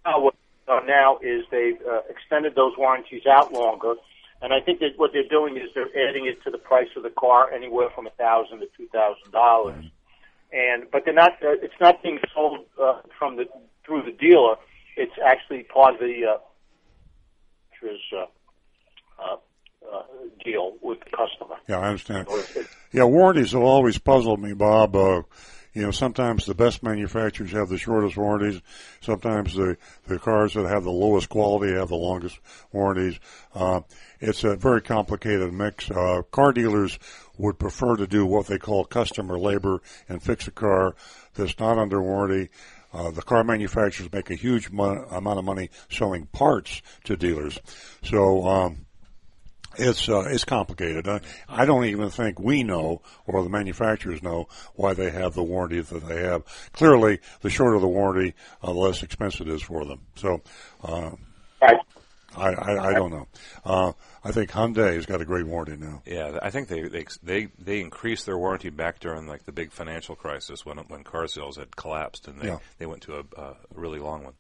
Now, what uh, now is they've uh, extended those warranties out longer, and I think that what they're doing is they're adding it to the price of the car, anywhere from a thousand to two thousand dollars. And but they're not. Uh, it's not being sold uh, from the through the dealer. It's actually part of the uh, is, uh, uh, uh, deal with the customer. Yeah, I understand. Yeah, warranties have always puzzled me, Bob. Uh, you know, sometimes the best manufacturers have the shortest warranties. Sometimes the, the cars that have the lowest quality have the longest warranties. Uh, it's a very complicated mix. Uh, car dealers would prefer to do what they call customer labor and fix a car that's not under warranty. Uh, the car manufacturers make a huge mo- amount of money selling parts to dealers. So, um, it's uh, it's complicated. I, I don't even think we know, or the manufacturers know, why they have the warranty that they have. Clearly, the shorter the warranty, uh, the less expensive it is for them. So, uh, Right. I, I I don't know. Uh, I think Hyundai's got a great warranty now. Yeah, I think they they they they increased their warranty back during like the big financial crisis when when car sales had collapsed and they Yeah. they went to a, a really long one.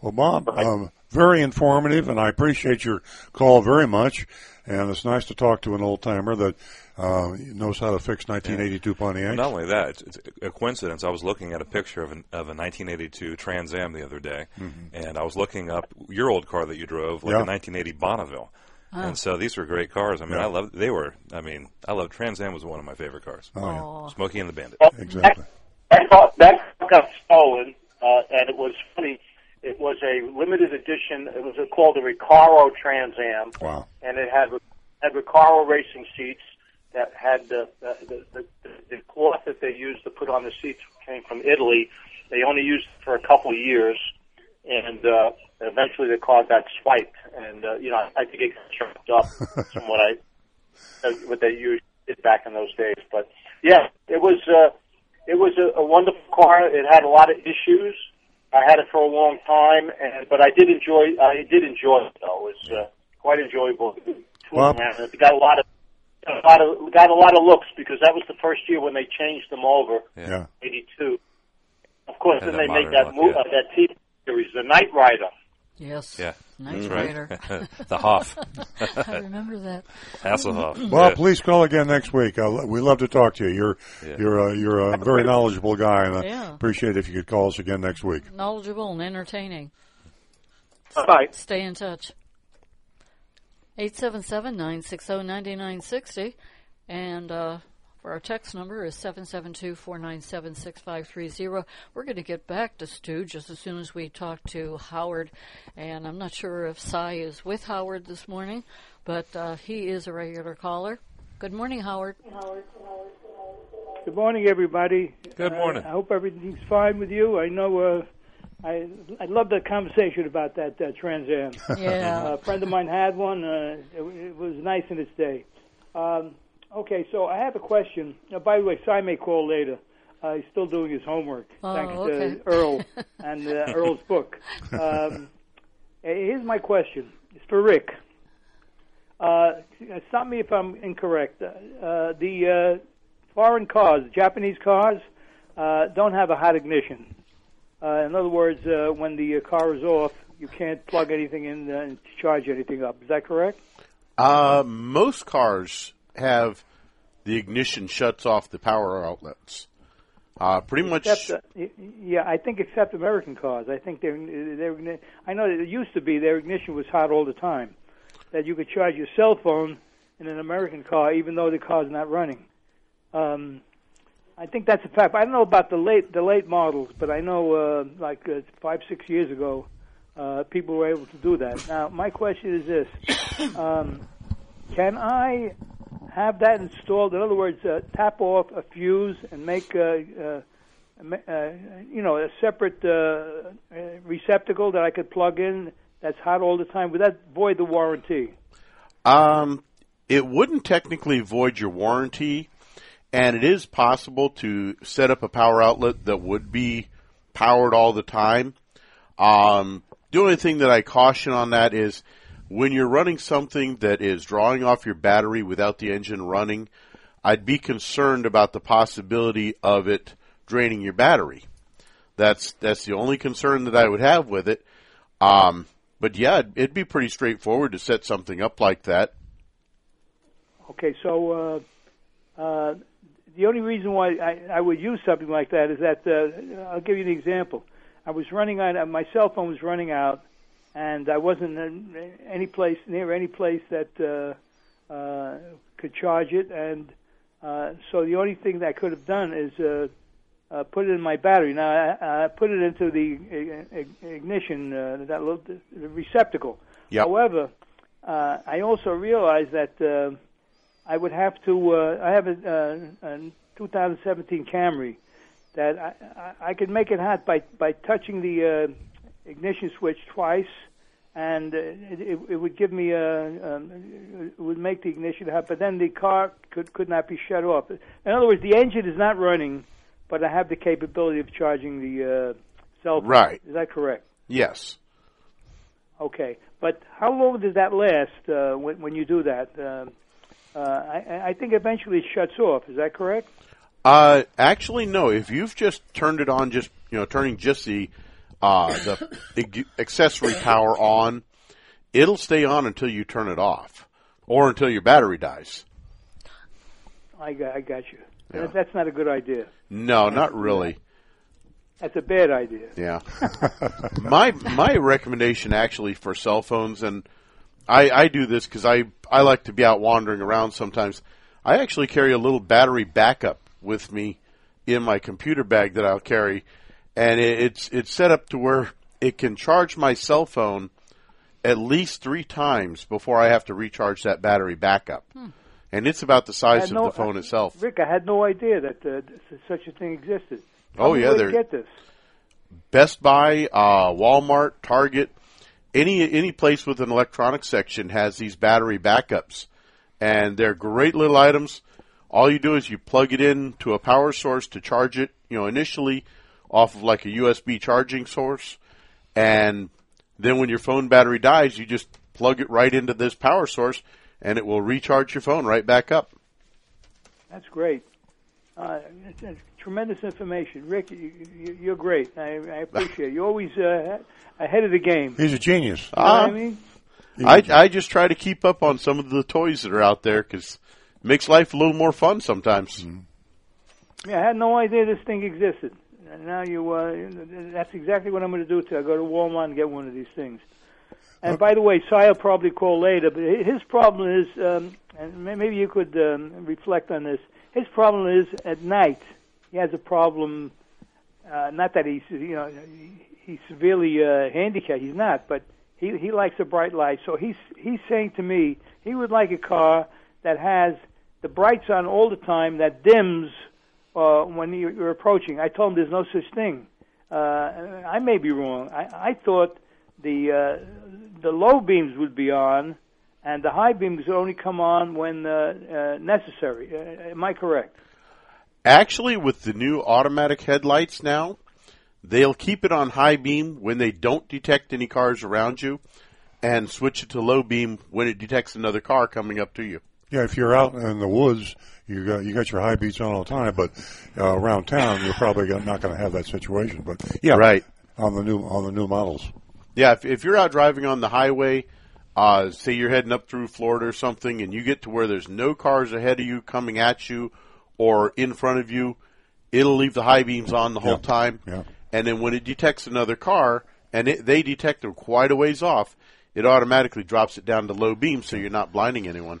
Well, Bob, um, very informative, and I appreciate your call very much. And it's nice to talk to an old timer that uh, knows how to fix 1982 Pontiac. Not only that, it's, it's a coincidence. I was looking at a picture of, an, of a 1982 Trans Am the other day, Mhm. and I was looking up your old car that you drove, like Yeah. a 1980 Bonneville. And so these were great cars. I mean, Yeah. I love they were. I mean, I love Trans Am was one of my favorite cars. Oh, yeah. Smokey and the Bandit. Exactly. That car, that car got stolen, uh, and it was funny. It was a limited edition. It was called the Recaro Trans Am, Wow. and it had had Recaro racing seats that had the the, the, the cloth that they used to put on the seats came from Italy. They only used it for a couple of years, and uh, eventually the car got swiped. And uh, you know, I think it got chopped up from what I what they used did back in those days. But yeah, it was uh, it was a, a wonderful car. It had a lot of issues. I had it for a long time, and but I did enjoy I did enjoy it though. It was uh, quite enjoyable. Well- around it. It got a lot of got a lot of got a lot of looks because that was the first year when they changed them over. Yeah. '82. Of course, And then they made that look, move, yeah. uh, that TV series, The Knight Rider. Yes. Yeah, Knight that's Rider. the Hoff, I remember that. Hasselhoff. Well, Yeah. please call again next week. Uh, we love to talk to you. You're Yeah. you're a, you're a very knowledgeable guy, and I Yeah. appreciate if you could call us again next week. Knowledgeable and entertaining. Bye. Stay in touch. 877-960-9960. And uh, for our text number is 772-497-6530. We're going to get back to Stu just as soon as we talk to Howard. And I'm not sure if Cy is with Howard this morning, but uh, he is a regular caller. Good morning, Howard. Good morning, everybody. Good morning. I hope everything's fine with you. I know uh, I I love the conversation about that uh, Trans Am. Yeah. a friend of mine had one. Uh, it, it was nice in its day. Um, okay, so I have a question. Uh, by the way, Si may call later. Uh, he's still doing his homework, Oh, thanks okay. to Earl and uh, Earl's book. Um, here's my question. It's for Rick. Uh, stop me if I'm incorrect. Uh, uh, the uh, foreign cars, Japanese cars, uh, don't have a hot ignition. Uh, in other words, uh, when the uh, car is off, you can't plug anything in uh, and charge anything up. Is that correct? Uh, most cars have the ignition shuts off the power outlets. Uh, pretty much. Except, uh, y- yeah, I think except American cars. I think they're, igni- I know that it used to be their ignition was hot all the time. That you could charge your cell phone in an American car even though the car's not running. Um, I think that's a fact. I don't know about the late the late models, but I know uh, like uh, five six years ago, uh, people were able to do that. Now my question is this: um, Can I have that installed? In other words, uh, tap off a fuse and make uh, uh, ma- uh, you know a separate uh, receptacle that I could plug in that's hot all the time. Would that void the warranty? Um, it wouldn't technically void your warranty, and it is possible to set up a power outlet that would be powered all the time. Um, the only thing that I caution on that is when you're running something that is drawing off your battery without the engine running, I'd be concerned about the possibility of it draining your battery. That's that's the only concern that I would have with it. Um, but yeah, it'd, it'd be pretty straightforward to set something up like that. Okay, so uh, uh, the only reason why I, I would use something like that is that uh, I'll give you an example. I was running on uh, my cell phone was running out, and I wasn't in any place near any place that uh, uh, could charge it, and uh, so the only thing that I could have done is uh, uh, put it in my battery. Now I, I put it into the ignition, uh, that little the receptacle. Yep. However, uh, I also realized that. Uh, I would have to. Uh, I have a, uh, a 2017 Camry that I, I, I could make it hot by by touching the uh, ignition switch twice, and uh, it, it, it would give me a. Um, it would make the ignition hot, but then the car could could not be shut off. In other words, the engine is not running, but I have the capability of charging the uh, cell phone. Right. Is that correct? Yes. Okay, but how long does that last uh, when, when you do that? Um uh, I, I think eventually it shuts off. Is that correct? Uh, actually, no. If you've just turned it on, just you know, turning just the uh, the accessory power on, it'll stay on until you turn it off, or until your battery dies. I got, I got you. Yeah. That, that's not a good idea. No, not really. That's a bad idea. Yeah. my my recommendation actually for cell phones, and I, I do this because I, I like to be out wandering around sometimes. I actually carry a little battery backup with me in my computer bag that I'll carry, and it, it's it's set up to where it can charge my cell phone at least three times before I have to recharge that battery backup. Hmm. And it's about the size of no- the phone itself. Rick, I had no idea that uh, such a thing existed. Tell Oh, yeah, where to they're- get this. Best Buy, uh, Walmart, Target, any any place with an electronics section has these battery backups, and they're great little items. All you do is you plug it in to a power source to charge it. You know, initially off of like a USB charging source, and then when your phone battery dies, you just plug it right into this power source, and it will recharge your phone right back up. That's great. Uh, it's, it's tremendous information, Rick. You, you, you're great. I, I appreciate it. You're always uh, ahead of the game. He's a genius. You know what Ah. I mean? I, I just try to keep up on some of the toys that are out there because it makes life a little more fun sometimes. Yeah, I had no idea this thing existed. And now you, uh, that's exactly what I'm going to do. To I go to Walmart and get one of these things. And by the way, Si will probably call later. But his problem is, um, and maybe you could um, reflect on this. His problem is at night. He has a problem. Uh, not that he's, you know, he's severely uh, handicapped. He's not, but he he likes a bright light. So he's he's saying to me he would like a car that has the brights on all the time that dims uh, when you- you're approaching. I told him there's no such thing. Uh, I may be wrong. I, I thought the uh, the low beams would be on, and the high beams would only come on when uh, uh, necessary. Uh, am I correct? Actually, with the new automatic headlights now, they'll keep it on high beam when they don't detect any cars around you, and switch it to low beam when it detects another car coming up to you. Yeah, if you're out in the woods, you got you got your high beats on all the time, but uh, around town, you're probably not going to have that situation. But yeah, Right. on the new on the new models. Yeah, if, if you're out driving on the highway, uh, say you're heading up through Florida or something, and you get to where there's no cars ahead of you coming at you or in front of you, it'll leave the high beams on the whole Yeah. time. Yeah. And then when it detects another car, and it, they detect them quite a ways off, it automatically drops it down to low beam so you're not blinding anyone.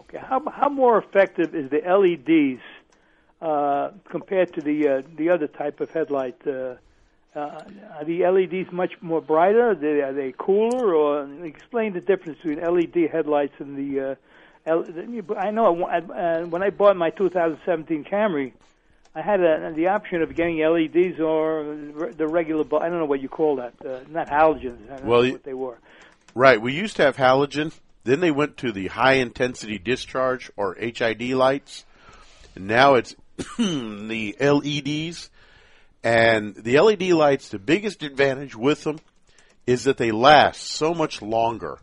Okay. How how more effective is the LEDs uh, compared to the uh, the other type of headlight? Uh, uh, are the LEDs much more brighter? Are they, are they cooler? Or explain the difference between LED headlights and the. Uh, L- I know uh, when I bought my 2017 Camry, I had a, the option of getting LEDs or the regular. I don't know what you call that. Uh, not halogens. I don't Well, know what they were. Right. We used to have halogen. Then they went to the high intensity discharge or HID lights. And now it's the LEDs. And the LED lights, the biggest advantage with them is that they last so much longer.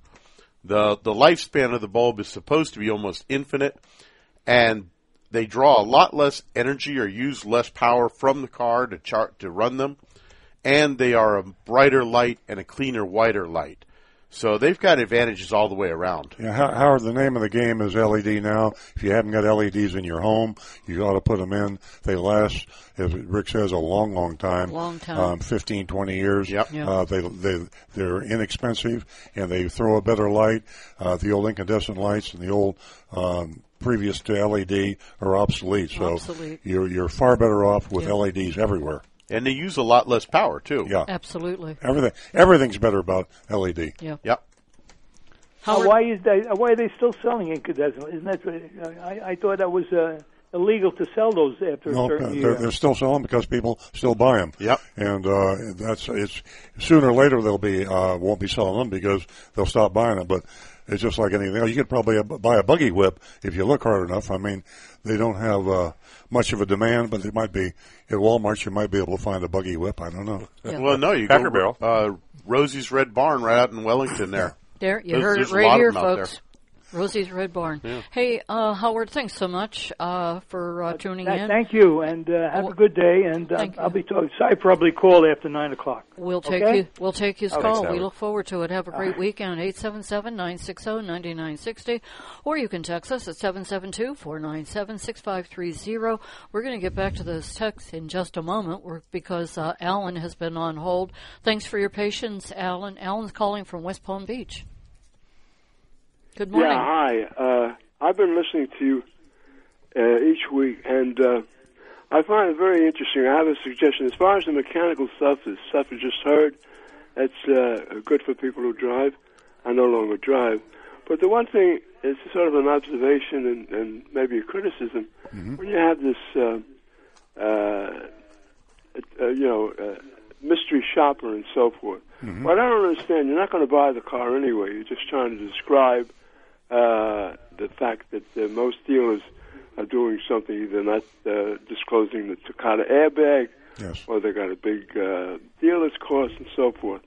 The the lifespan of the bulb is supposed to be almost infinite and they draw a lot less energy or use less power from the car to chart to run them and they are a brighter light and a cleaner whiter light. So they've got advantages all the way around. Yeah, how, Howard, the name of the game is LED now. If you haven't got LEDs in your home, you ought to put them in. They last, as Rick says, a long, long time. Long time. Um, 15, 20 years. Yep. Yeah. Uh, they, they, they're inexpensive and they throw a better light. Uh, the old incandescent lights and the old, um, previous to LED are obsolete. So Obsolete. you're, you're far better off with Yeah. LEDs everywhere. And they use a lot less power too. Yeah. Absolutely. Everything, everything's better about LED. Yeah. Yep. Now, why is that? Why are they still selling incandescent? Isn't that? uh, I, I thought that was uh, illegal to sell those after No, a certain they're, year. they're still selling because people still buy them. Yep. And uh, that's it's sooner or later they'll be uh, won't be selling them because they'll stop buying them. But it's just like anything else. You could probably buy a buggy whip if you look hard enough. I mean, they don't have uh, much of a demand, but they might be at Walmart. You might be able to find a buggy whip. I don't know. Yeah. Well, no, you Cracker go Barrel. uh, Rosie's Red Barn right out in Wellington there. There, you There's- heard there's it a right lot here, them out folks. Rosie's Red Barn. Yeah. Hey, uh, Howard, thanks so much uh, for uh, tuning Th- in. Thank you, and uh, have Oh, a good day. And uh, thank. I'll be talking. I probably call after nine o'clock. We'll take Okay? you. We'll take his Okay. call. Thanks, we look forward to it. Have a great weekend. 877-960-9960. Or you can text us at 772-497-6530. We're going to get back to those texts in just a moment because uh, Alan has been on hold. Thanks for your patience, Alan. Alan's calling from West Palm Beach. Good morning. Yeah, hi. Uh, I've been listening to you uh, each week, and uh, I find it very interesting. I have a suggestion. As far as the mechanical stuff, the stuff you just heard, that's uh, good for people who drive. I no longer drive. But the one thing is sort of an observation and, and maybe a criticism. When you have this, uh, uh, uh, you know, uh, mystery shopper and so forth, what I don't understand, you're not going to buy the car anyway. You're just trying to describe uh, the fact that uh, most dealers are doing something, either not uh, disclosing the Takata airbag, Yes. or they got a big uh, dealer's cost and so forth.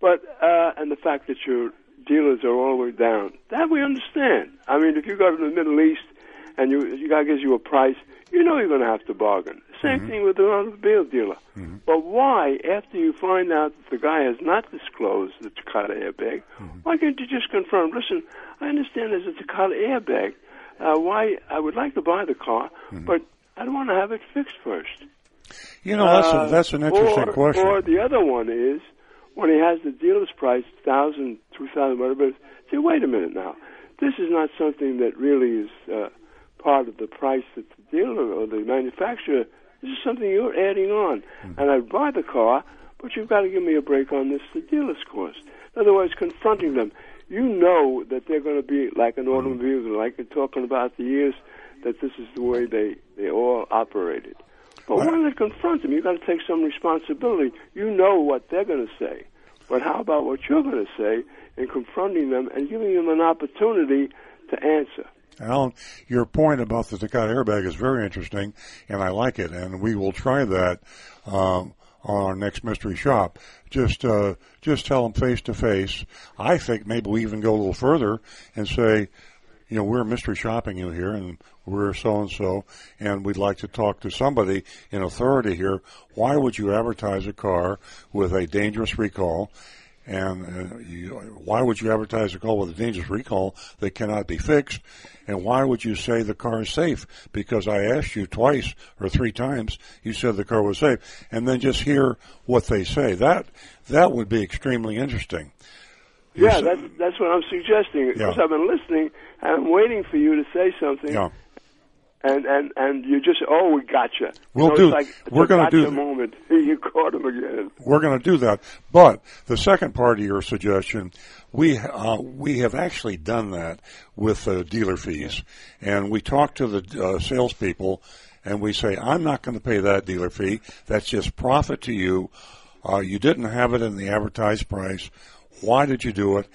But uh, and the fact that your dealers are all the way down, that we understand. I mean, if you go to the Middle East and you you guy gives you a price, you know you're going to have to bargain. Same thing with an automobile dealer. But why, after you find out that the guy has not disclosed the Takata airbag, why can't you just confirm? Listen, I understand there's a Takata airbag. Uh, why I would like to buy the car, but I don't want to have it fixed first. You know, that's, Uh, a, that's an interesting or, question. Or the other one is when he has the dealer's price, thousand, two thousand, whatever. Say, wait a minute now, this is not something that really is uh, part of the price that the dealer or the manufacturer. This is something you're adding on, Hmm. and I'd buy the car, but you've got to give me a break on this, the dealer's cost. In other words, confronting them. You know that they're going to be like an automobile, like you're talking about the years that this is the way they they all operated. But why not confront them? You've got to take some responsibility. You know what they're going to say. But how about what you're going to say in confronting them and giving them an opportunity to answer? Alan, your point about the Takata airbag is very interesting, and I like it, and we will try that um, on our next mystery shop. Just, uh, just tell them face to face. I think maybe we even go a little further and say, you know, we're mystery shopping you here, and we're so and so, and we'd like to talk to somebody in authority here. Why would you advertise a car with a dangerous recall? And uh, you, why would you advertise a car with a dangerous recall that cannot be fixed? And why would you say the car is safe? Because I asked you twice or three times, you said the car was safe, and then just hear what they say. That that would be extremely interesting. Yeah, that's that's what I'm suggesting. Because Yeah. I've been listening and I'm waiting for you to say something. Yeah. And and and you just oh we gotcha. We'll so do- It's like, we're gonna do gotcha th- moment. you caught him again. We're going to do that. But the second part of your suggestion, we uh, we have actually done that with uh, dealer fees, and we talk to the uh, salespeople, and we say, "I'm not going to pay that dealer fee. That's just profit to you. Uh, you didn't have it in the advertised price. Why did you do it?"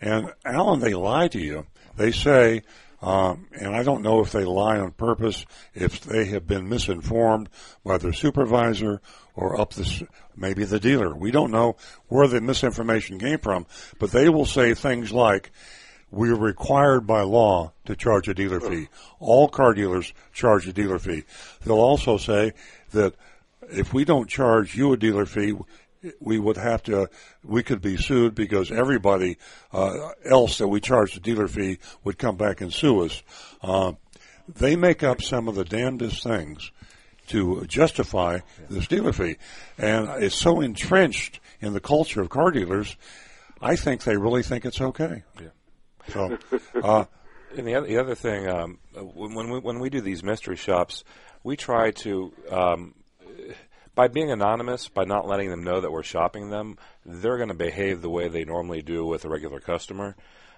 And Alan, they lie to you. They say. Um, and I don't know if they lie on purpose, if they have been misinformed by their supervisor or up the, maybe the dealer. We don't know where the misinformation came from, but they will say things like, we're required by law to charge a dealer fee. All car dealers charge a dealer fee. They'll also say that if we don't charge you a dealer fee, we would have to, we could be sued because everybody uh, else that we charge the dealer fee would come back and sue us. Uh, they make up some of the damnedest things to justify this dealer fee, and it's so entrenched in the culture of car dealers. I think they really think it's okay. Yeah. So, uh, And the other, the other thing, um, when, when we when we do these mystery shops, we try to, um, by being anonymous, by not letting them know that we're shopping them, they're going to behave the way they normally do with a regular customer.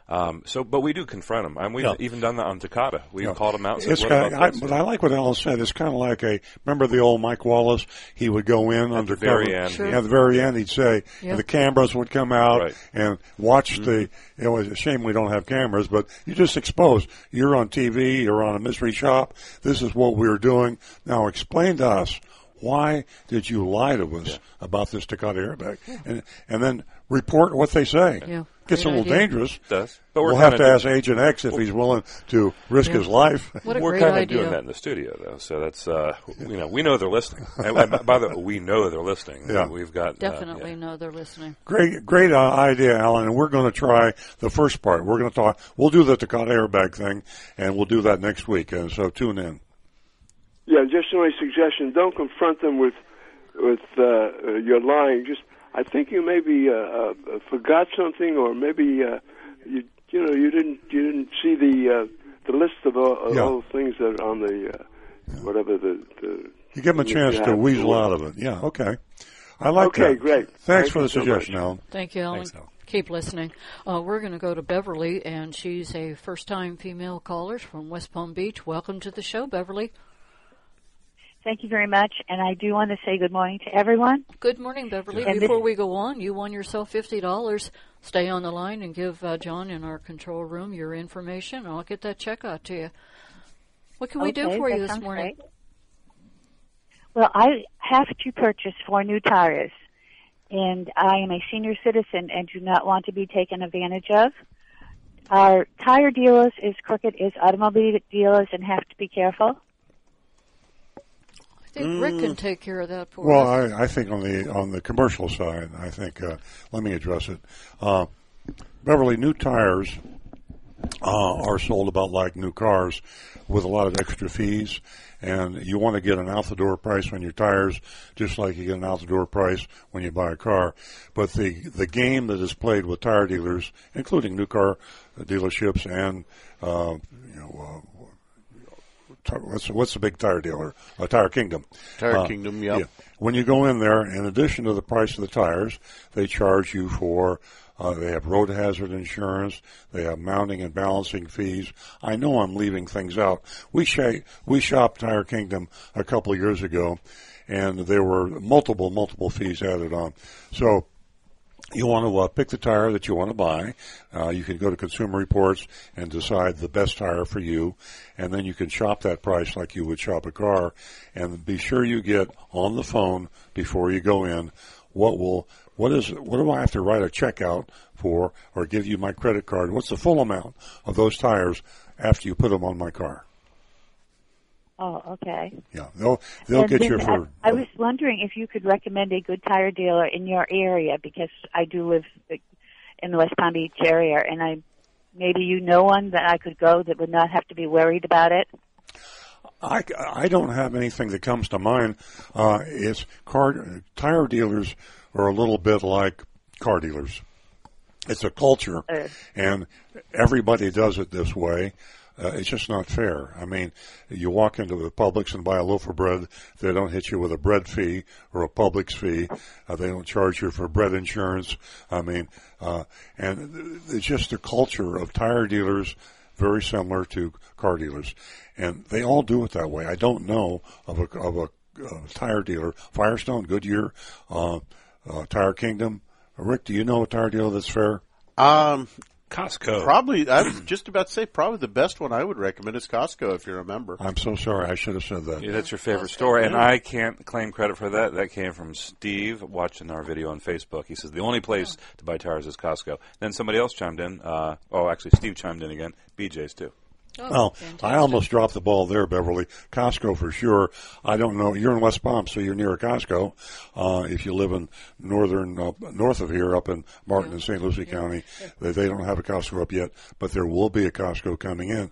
Um, so, but we do confront them, and we've Yeah. even done that on Takata. We've Yeah. called them out. And said, It's what kind about of, this? I, but I like what Alan said. It's kind of like a remember the old Mike Wallace. He would go in the undercover. very end. Sure. At the very end, he'd say Yeah. the cameras would come out Right. and watch Mm-hmm. the. It was a shame we don't have cameras, but you just expose. You're on TV. You're on a mystery shop. This is what we're doing. Now explain to us. Why did you lie to us about this Takata airbag? And and then report what they say. Yeah. Gets a little idea. dangerous. Does. But we're we'll have to do- ask Agent X if he's willing to risk Yeah. his life. What a We're kind of doing that in the studio, though. So that's uh, you know we know they're listening. And, and by the way, we know they're listening. Yeah. we've got uh, Definitely know they're listening. Great, great uh, idea, Alan. And we're going to try the first part. We're going to talk. We'll do the Takata airbag thing, and we'll do that next week. And so tune in. Yeah, just my suggestion: don't confront them with with uh, uh, your lying. Just I think you maybe uh, uh, forgot something, or maybe uh, you you know, you didn't you didn't see the uh, the list of all, of Yeah. all the things that are on the uh, whatever the, the You give them a chance to weasel out of it. Yeah, okay. I like Okay, that. Okay, great. Thanks Thank for you the so much. suggestion, Alan. Thank you, Ellen. Thanks, Alan. Keep listening. Uh, we're going to go to Beverly, and she's a first-time female caller from West Palm Beach. Welcome to the show, Beverly. Thank you very much, and I do want to say good morning to everyone. Good morning, Beverly. And Before this- we go on, you won yourself fifty dollars. Stay on the line and give uh, John in our control room your information, and I'll get that check out to you. What can we do for you this morning? great. Well, I have to purchase four new tires, and I am a senior citizen and do not want to be taken advantage of. Our tire dealers is crooked as automobile dealers and have to be careful. Think Rick can take care of that for Mm. Well, us. I, I think on the on the commercial side, I think uh, let me address it. Uh, Beverly, new tires uh, are sold about like new cars, with a lot of extra fees, and you want to get an out the door price on your tires, just like you get an out the door price when you buy a car. But the the game that is played with tire dealers, including new car dealerships and uh, you know. Uh, what's what's the big tire dealer? A Tire Kingdom. Tire Uh, Kingdom, yep. When you go in there, in addition to the price of the tires, they charge you for. Uh, they have road hazard insurance. They have mounting and balancing fees. I know I'm leaving things out. We sh- we shopped Tire Kingdom a couple of years ago, and there were multiple multiple fees added on. So you want to uh, pick the tire that you want to buy. Uh, you can go to Consumer Reports and decide the best tire for you, and then you can shop that price like you would shop a car. And be sure you get on the phone before you go in. What will what is what do I have to write a check out for, or give you my credit card? What's the full amount of those tires after you put them on my car? Oh, okay. Yeah, they'll they'll And get then you for I, I was wondering if you could recommend a good tire dealer in your area because I do live in the West Palm Beach area, and I maybe you know one that I could go that would not have to be worried about it. I, I don't have anything that comes to mind. Uh, it's car tire dealers are a little bit like car dealers. It's a culture, and everybody does it this way. Uh, it's just not fair. I mean, you walk into the Publix and buy a loaf of bread. They don't hit you with a bread fee or a Publix fee. Uh, they don't charge you for bread insurance. I mean, uh, and it's just the culture of tire dealers very similar to car dealers, and they all do it that way. I don't know of a of a, uh tire dealer, Firestone, Goodyear, uh, uh, Tire Kingdom. Rick, do you know a tire dealer that's fair? Um, Costco. Probably, I was just about to say, probably the best one I would recommend is Costco, if you're a member. I'm so sorry. I should have said that. Yeah, that's your favorite store, and I can't claim credit for that. That came from Steve watching our video on Facebook. He says the only place to buy tires is Costco. Then somebody else chimed in. Uh, oh, actually, Steve chimed in again. BJ's too. Well, I almost dropped the ball there, Beverly. Costco for sure. I don't know. You're in West Palm, so you're near a Costco. Uh, if you live in northern, uh, north of here, up in Martin and St. Lucie County, they, they don't have a Costco up yet, but there will be a Costco coming in.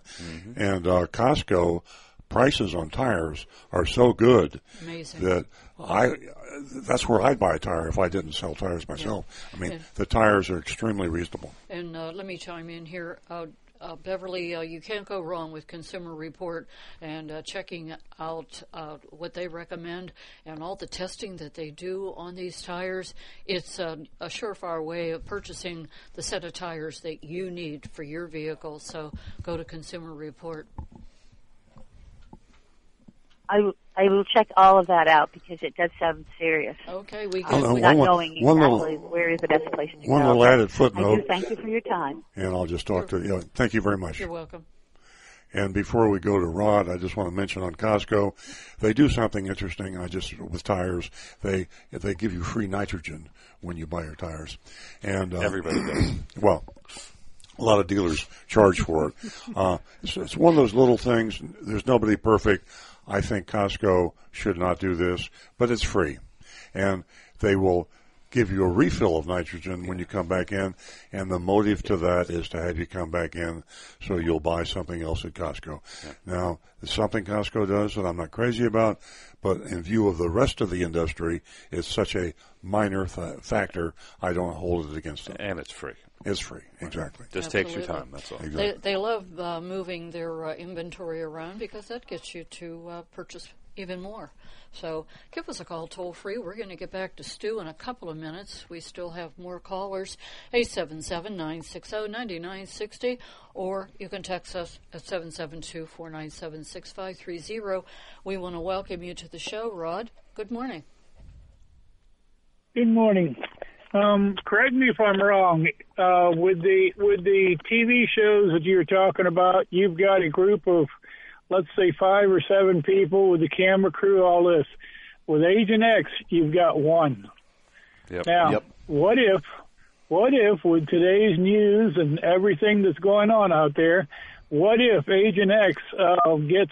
And uh, Costco prices on tires are so good Amazing. that I. That's where I'd buy a tire if I didn't sell tires myself. I mean, Yeah. the tires are extremely reasonable. And uh, let me chime in here. Uh, uh, Beverly, uh, you can't go wrong with Consumer Report and uh, checking out uh, what they recommend and all the testing that they do on these tires. It's uh, a surefire way of purchasing the set of tires that you need for your vehicle. So go to Consumer Report. I, I will check all of that out because it does sound serious. Okay, we Hold uh, on, not one- knowing one little- exactly where is the best place to one go. little But added I footnote. do thank you for your time. And I'll just talk to you. Thank you very much. You're welcome. And before we go to Rod, I just want to mention on Costco, they do something interesting. I just with tires, they they give you free nitrogen when you buy your tires, and uh, Everybody does. Well, a lot of dealers charge for it. Uh, it's, it's one of those little things. There's nobody perfect. I think Costco should not do this, but it's free, and they will give you a refill of nitrogen when you come back in, and the motive to that is to have you come back in so you'll buy something else at Costco. Now, it's something Costco does that I'm not crazy about, but in view of the rest of the industry, it's such a minor th- factor. I don't hold it against them. And it's free. It's free, exactly. Just takes your time. That's all. They, they love uh, moving their uh, inventory around because that gets you to uh, purchase even more. So give us a call toll free. We're going to get back to Stu in a couple of minutes. We still have more callers. 877 960 9960. Or you can text us at 772 497 6530. We want to welcome you to the show, Rod. Good morning. Good morning. Um, correct me if I'm wrong. Uh, with the with the TV shows that you're talking about, you've got a group of, let's say, five or seven people with the camera crew, all this. With Agent X, you've got one. Yep. Now, what if, what if with today's news and everything that's going on out there, what if Agent X uh, gets,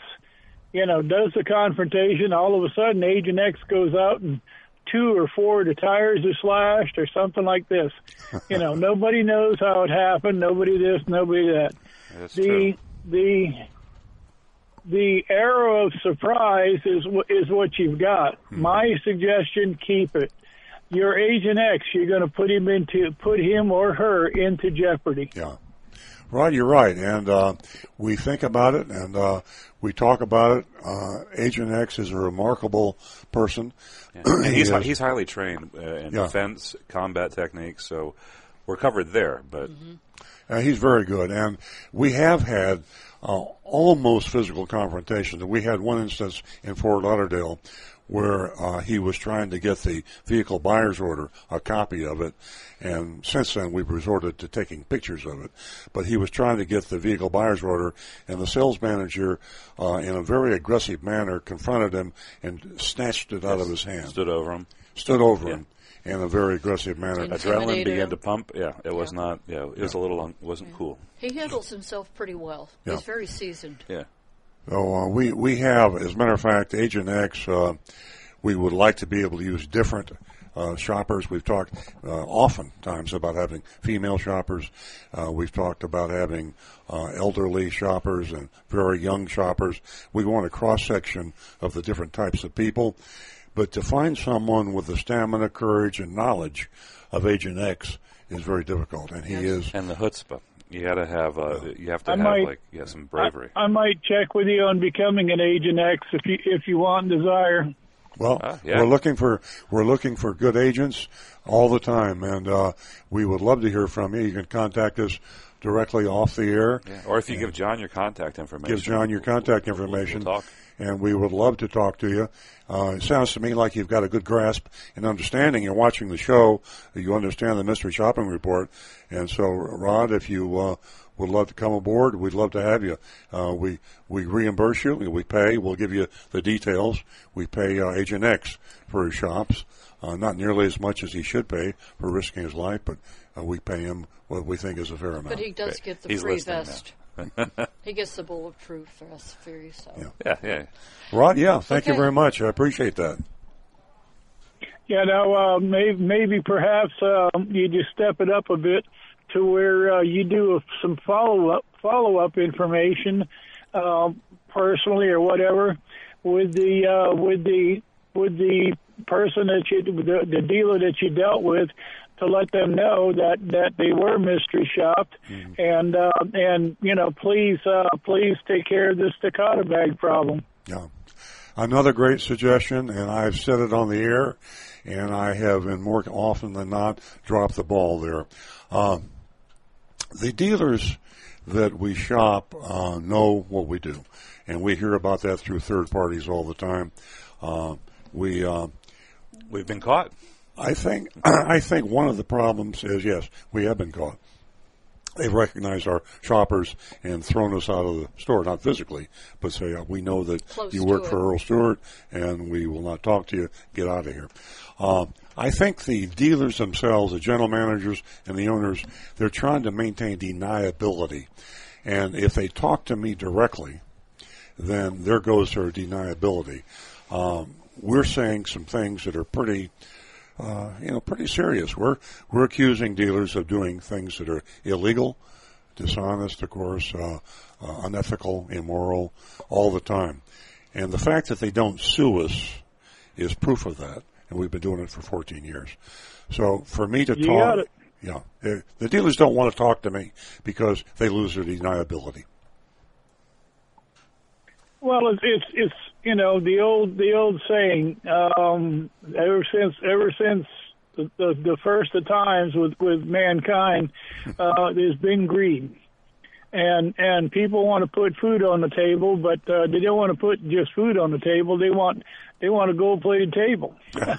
you know, does the confrontation? All of a sudden, Agent X goes out and two or four of the tires are slashed or something like this. You know, nobody knows how it happened. Nobody this, nobody that. That's the true. the the arrow of surprise is is what you've got. My suggestion: keep it. Your Agent X, you're going to put him into put him or her into jeopardy. Yeah. Rod, you're right, and uh, we think about it and uh, we talk about it. Uh, Agent X is a remarkable person. And He he's, is- he's highly trained uh, in Yeah. defense, combat techniques, so we're covered there. But Uh, he's very good, and we have had uh, almost physical confrontations. We had one instance in Fort Lauderdale where uh, he was trying to get the vehicle buyer's order, a copy of it, and since then we've resorted to taking pictures of it. But he was trying to get the vehicle buyer's order, and the sales manager, uh, in a very aggressive manner, confronted him and snatched it out of his hand. stood over him. Stood over him in a very aggressive manner. Adrenaline began to pump. Yeah, it was not. Yeah, it was a little. Un- wasn't cool. He handles himself pretty well. Yeah. He's very seasoned. Yeah. So uh, we we have, as a matter of fact, Agent X. Uh, we would like to be able to use different uh, shoppers. We've talked uh, oftentimes about having female shoppers. Uh, we've talked about having uh, elderly shoppers and very young shoppers. We want a cross section of the different types of people. But to find someone with the stamina, courage, and knowledge of Agent X is very difficult, and he is. And the chutzpah. You got to have. Uh, you have to I have might- like yeah, some bravery. I might check with you on becoming an Agent X if you if you want and desire. Well, Ah, yeah. we're looking for we're looking for good agents all the time, and uh, we would love to hear from you. You can contact us directly off the air. Yeah. Or if you give John your contact information, Give John your contact we'll- we'll information, talk. And we would love to talk to you. Uh, it sounds to me like you've got a good grasp and understanding. You're watching the show. You understand the mystery shopping report, and so Rod, if you uh, would love to come aboard, we'd love to have you. Uh, we we reimburse you. We pay. We'll give you the details. We pay uh, Agent X for his shops. Uh, not nearly as much as he should pay for risking his life, but uh, we pay him what we think is a fair amount. But he does get the He's free listening now. Vest. he gets the bulletproof vest free. So Yeah, yeah. Rod, yeah, thank you very much. I appreciate that. Yeah, now uh, maybe, maybe perhaps um, you just step it up a bit to where uh, you do some follow up follow up information um, personally or whatever with the uh, with the with the person that you the, the dealer that you dealt with to let them know that that they were mystery shopped and uh, and you know please uh, please take care of this Takata bag problem. Yeah. Another great suggestion, and I've said it on the air, and I have, and more often than not, dropped the ball there. Uh, the dealers that we shop uh, know what we do, and we hear about that through third parties all the time. Uh, we uh, we've been caught. I think I think one of the problems is yes, we have been caught. They've recognized our shoppers and thrown us out of the store, not physically, but say, uh, we know that Close you work for Earl Stewart and we will not talk to you. Get out of here. Um, I think the dealers themselves, the general managers and the owners, they're trying to maintain deniability. And if they talk to me directly, then there goes their deniability. Um, we're saying some things that are pretty uh, you know, pretty serious. We're we're accusing dealers of doing things that are illegal, dishonest, of course, uh, uh, unethical, immoral, all the time. And the fact that they don't sue us is proof of that. And we've been doing it for 14 years. So for me to You talk, got it. yeah, eh, the dealers don't want to talk to me because they lose their deniability. Well, it's it's it's you know the old the old saying. Um, ever since ever since the, the the first of times with with mankind, uh, there's been greed, and and people want to put food on the table, but uh, they don't want to put just food on the table. They want they want a gold plated table.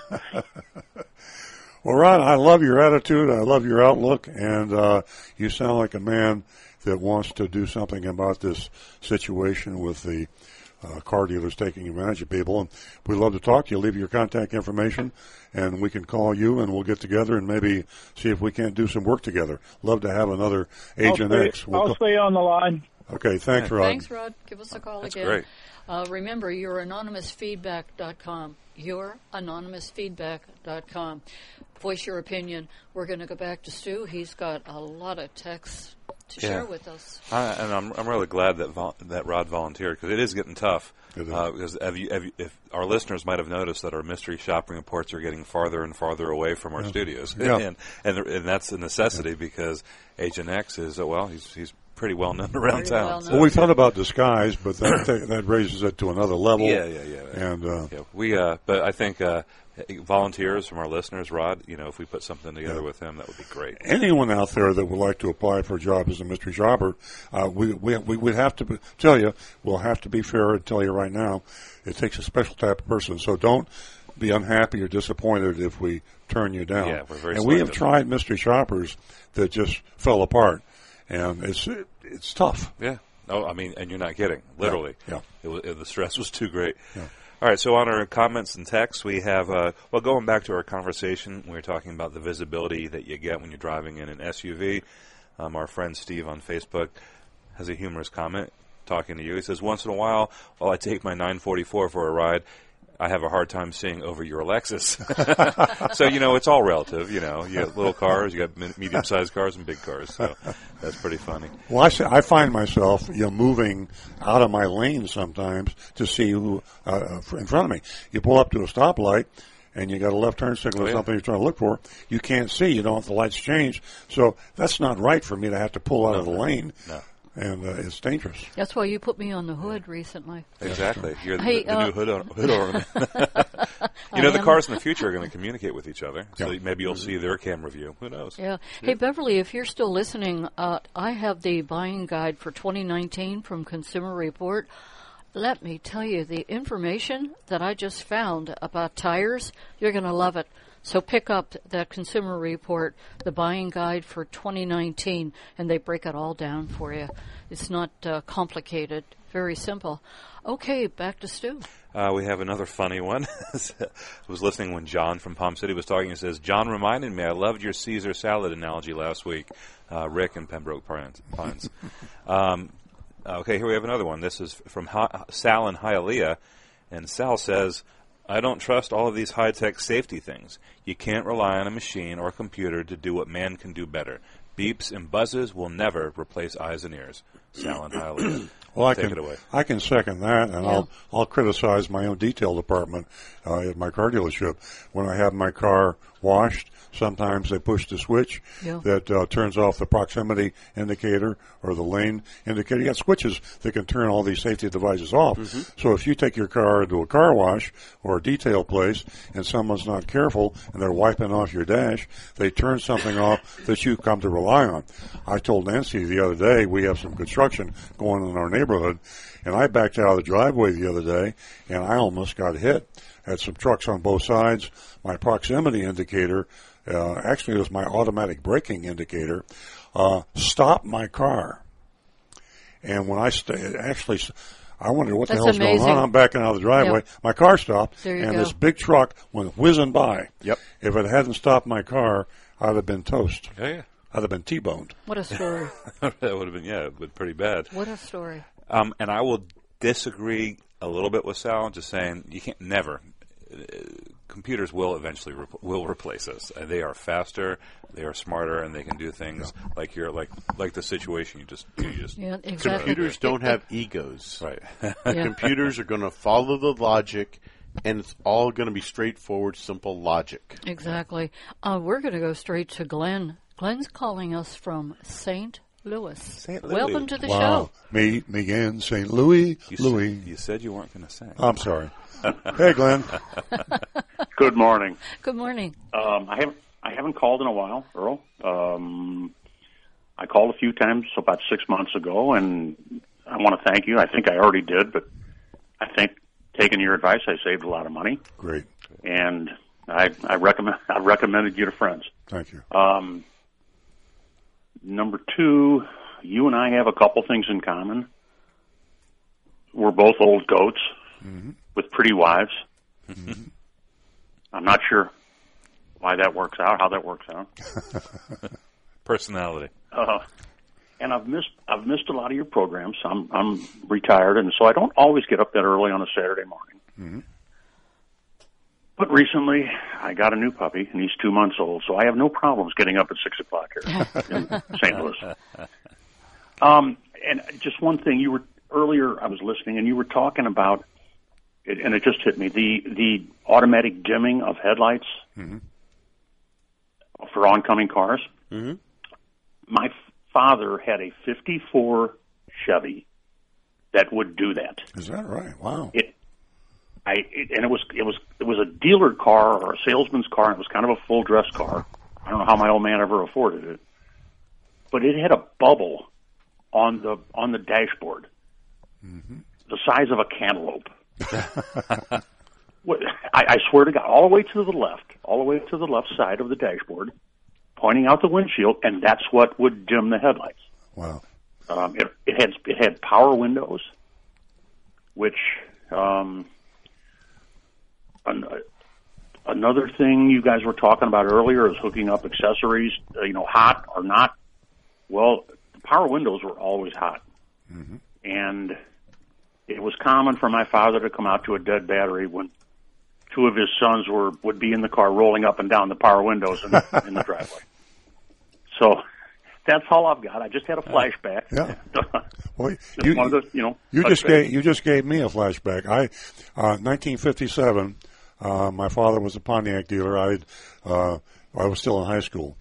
Well, Ron, I love your attitude. I love your outlook, and uh, you sound like a man that wants to do something about this situation with the uh, car dealers taking advantage of people. And we'd love to talk to you. Leave your contact information, and we can call you, and we'll get together and maybe see if we can't do some work together. Love to have another Agent I'll stay, X. We'll I'll co- stay on the line. okay, thanks, Rod. Thanks, Rod. Give us a call That's again. great. Uh, remember, you're anonymousfeedback.com. You're anonymousfeedback.com. Voice your opinion. We're going to go back to Stu. He's got a lot of texts to Yeah. share with us. I, and I'm, I'm really glad that vol- that Rod volunteered because it is getting tough. It is. Uh, because have you, have you, if our listeners might have noticed that our mystery shopping reports are getting farther and farther away from our Yeah. studios, Yeah. and and and that's a necessity because Agent X is uh, well, he's he's pretty well known around town. Well, we thought about disguise, but that that- that raises it to another level. Yeah, yeah, yeah. And uh, Yeah, we, uh, but I think uh, volunteers from our listeners, Rod. You know, if we put something together Yeah. with him, that would be great. anyone out there that would like to apply for a job as a mystery shopper, uh, we, we we would have to be, tell you, we'll have to be fair and tell you right now, it takes a special type of person. So don't be unhappy or disappointed if we turn you down. Yeah, we're very and we have tried mystery shoppers that just fell apart, and it's it's tough. Yeah. No, I mean, and you're not kidding. Literally. Yeah. It was, it, the stress was too great. Yeah. All right. So on our comments and texts, we have uh, well, going back to our conversation, we were talking about the visibility that you get when you're driving in an SUV. Um, our friend Steve on Facebook has a humorous comment talking to you. He says, "Once in a while, while I take my 944 for a ride." I have a hard time seeing over your Lexus. so, you know, it's all relative. You know, you got little cars, you got medium sized cars and big cars. So that's pretty funny. Well, I, say, I find myself you know moving out of my lane sometimes to see who uh, in front of me. You pull up to a stoplight. And you got a left turn signal Oh, or yeah. something you're trying to look for. You can't see. You don't want the lights change. So that's not right for me to have to pull out of the lane. No. And uh, it's dangerous. That's why you put me on the hood recently. Exactly. You're the, Hey, the uh, new hood, or, hood ornament. You know, the cars in the future are going to communicate with each other. So Yeah. maybe you'll see their camera view. Who knows? Yeah. Hey, Beverly, if you're still listening, uh, I have the buying guide for 2019 from Consumer Report. Let me tell you, the information that I just found about tires, you're going to love it. So pick up that Consumer Report, the buying guide for 2019, and they break it all down for you. It's not uh, complicated, very simple. Okay, back to Stu. Uh, we have another funny one. I was listening when John from Palm City was talking. He says, John reminded me I loved your Caesar salad analogy last week. Uh, Rick in Pembroke Pines. Um, okay, here we have another one. This is from ha- Sal in Hialeah. And Sal says, I don't trust all of these high tech safety things. You can't rely on a machine or computer to do what man can do better. Beeps and buzzes will never replace eyes and ears. Sal in Hialeah. Well, I Take can it away. I can second that, and Yeah. I'll I'll criticize my own detail department uh, at my car dealership when I have my car washed. Sometimes they push the switch Yeah. that uh, turns off the proximity indicator or the lane indicator. You got switches that can turn all these safety devices off. So if you take your car into a car wash or a detail place and someone's not careful and they're wiping off your dash, they turn something off that you come to rely on. I told Nancy the other day we have some construction going on in our neighborhood, and I backed out of the driveway the other day and I almost got hit. Had some trucks on both sides. My proximity indicator, uh, actually it was my automatic braking indicator, uh, stopped my car. And when I st- actually, s- I wondered what That's the hell's going on. I'm backing out of the driveway. Yep. My car stopped, and go. this big truck went whizzing by. Yep. If it hadn't stopped my car, I'd have been toast. Oh, yeah. I'd have been T-boned. What a story. that would have been, yeah, but pretty bad. what a story. Um, and I will disagree a little bit with Sal, just saying you can't never computers will eventually rep- will replace us. Uh, they are faster, they are smarter, and they can do things like you're like like the situation you just you just Yeah, exactly. Computers don't have egos. Right. yeah. Computers are going to follow the logic, and it's all going to be straightforward, simple logic. Exactly. Uh, we're going to go straight to Glenn. Glenn's calling us from St. Louis. St. Welcome to the wow. show. Me, me again, St. Louis, You Louis. Said, you said you weren't going to say. I'm sorry. hey, Glenn. Good morning. Good morning. Um, I haven't I haven't called in a while, Earl. Um, I called a few times about six months ago, and I want to thank you. I think I already did, but I think taking your advice, I saved a lot of money, Great. and I I recommend I recommended you to friends. Thank you. Um, number two, you and I have a couple things in common. We're both old goats mm-hmm. with pretty wives. Mm-hmm. I'm not sure why that works out, how that works out. Personality. Uh, and I've missed I've missed a lot of your programs. I'm I'm retired, and so I don't always get up that early on a Saturday morning. Mm-hmm. But recently, I got a new puppy, and he's two months old, so I have no problems getting up at six o'clock here in St. Louis. Um, and just one thing, you were earlier. I was listening, and you were talking about, it, and it just hit me the the automatic dimming of headlights for oncoming cars. Mm-hmm. My father had a '54 Chevy that would do that. Is that right? Wow. It, I, it, and it was it was it was a dealer car or a salesman's car. And it was kind of a full dress car. I don't know how my old man ever afforded it, but it had a bubble on the on the dashboard, the size of a cantaloupe. What- I, I swear to God, all the way to the left, all the way to the left side of the dashboard, pointing out the windshield, and that's what would dim the headlights. Wow. Um, it, it had it had power windows, which um, an, another thing you guys were talking about earlier is hooking up accessories. Uh, you know, hot or not. Well, the power windows were always hot, and it was common for my father to come out to a dead battery when two of his sons were would be in the car rolling up and down the power windows in, in the driveway. So that's all I've got. I just had a flashback. Yeah. Well, you, you know, you just gave you just gave me a flashback. I, uh, 1957. Uh, my father was a Pontiac dealer. I, uh, I was still in high school,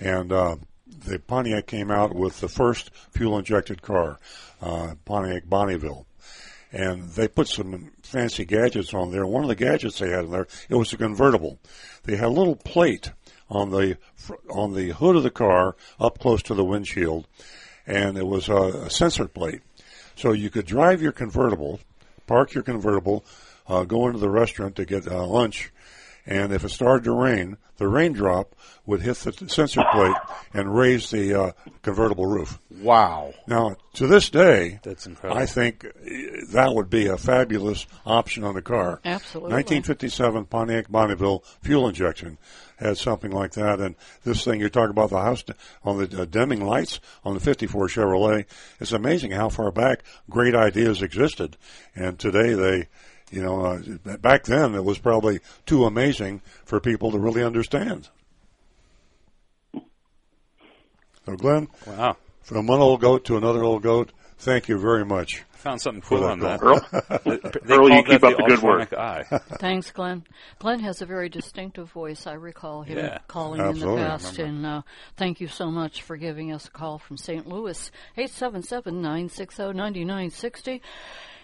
and uh, the Pontiac came out with the first fuel injected car, uh, Pontiac Bonneville, and they put some fancy gadgets on there. One of the gadgets they had in there it was a convertible. They had a little plate on the on the hood of the car up close to the windshield, and it was a, a sensor plate. So you could drive your convertible, park your convertible, uh, go into the restaurant to get uh, lunch, and if it started to rain, the raindrop would hit the sensor plate and raise the uh, convertible roof. Wow. Now, to this day, That's incredible. I think uh, that would be a fabulous option on the car. Absolutely. 1957 Pontiac Bonneville fuel injection had something like that, and this thing you talk about the house on the uh, dimming lights on the 54 Chevrolet. It's amazing how far back great ideas existed, and today they. You know, uh, back then it was probably too amazing for people to really understand. So, Glenn, Wow. from one old goat to another old goat, thank you very much. I Found something cool that on that. call. They- they Earl, you keep that up the good work. eye. Thanks, Glenn. Glenn has a very distinctive voice. I recall him Yeah. calling Absolutely. in the past. And uh, thank you so much for giving us a call from St. Louis, 877-960-9960.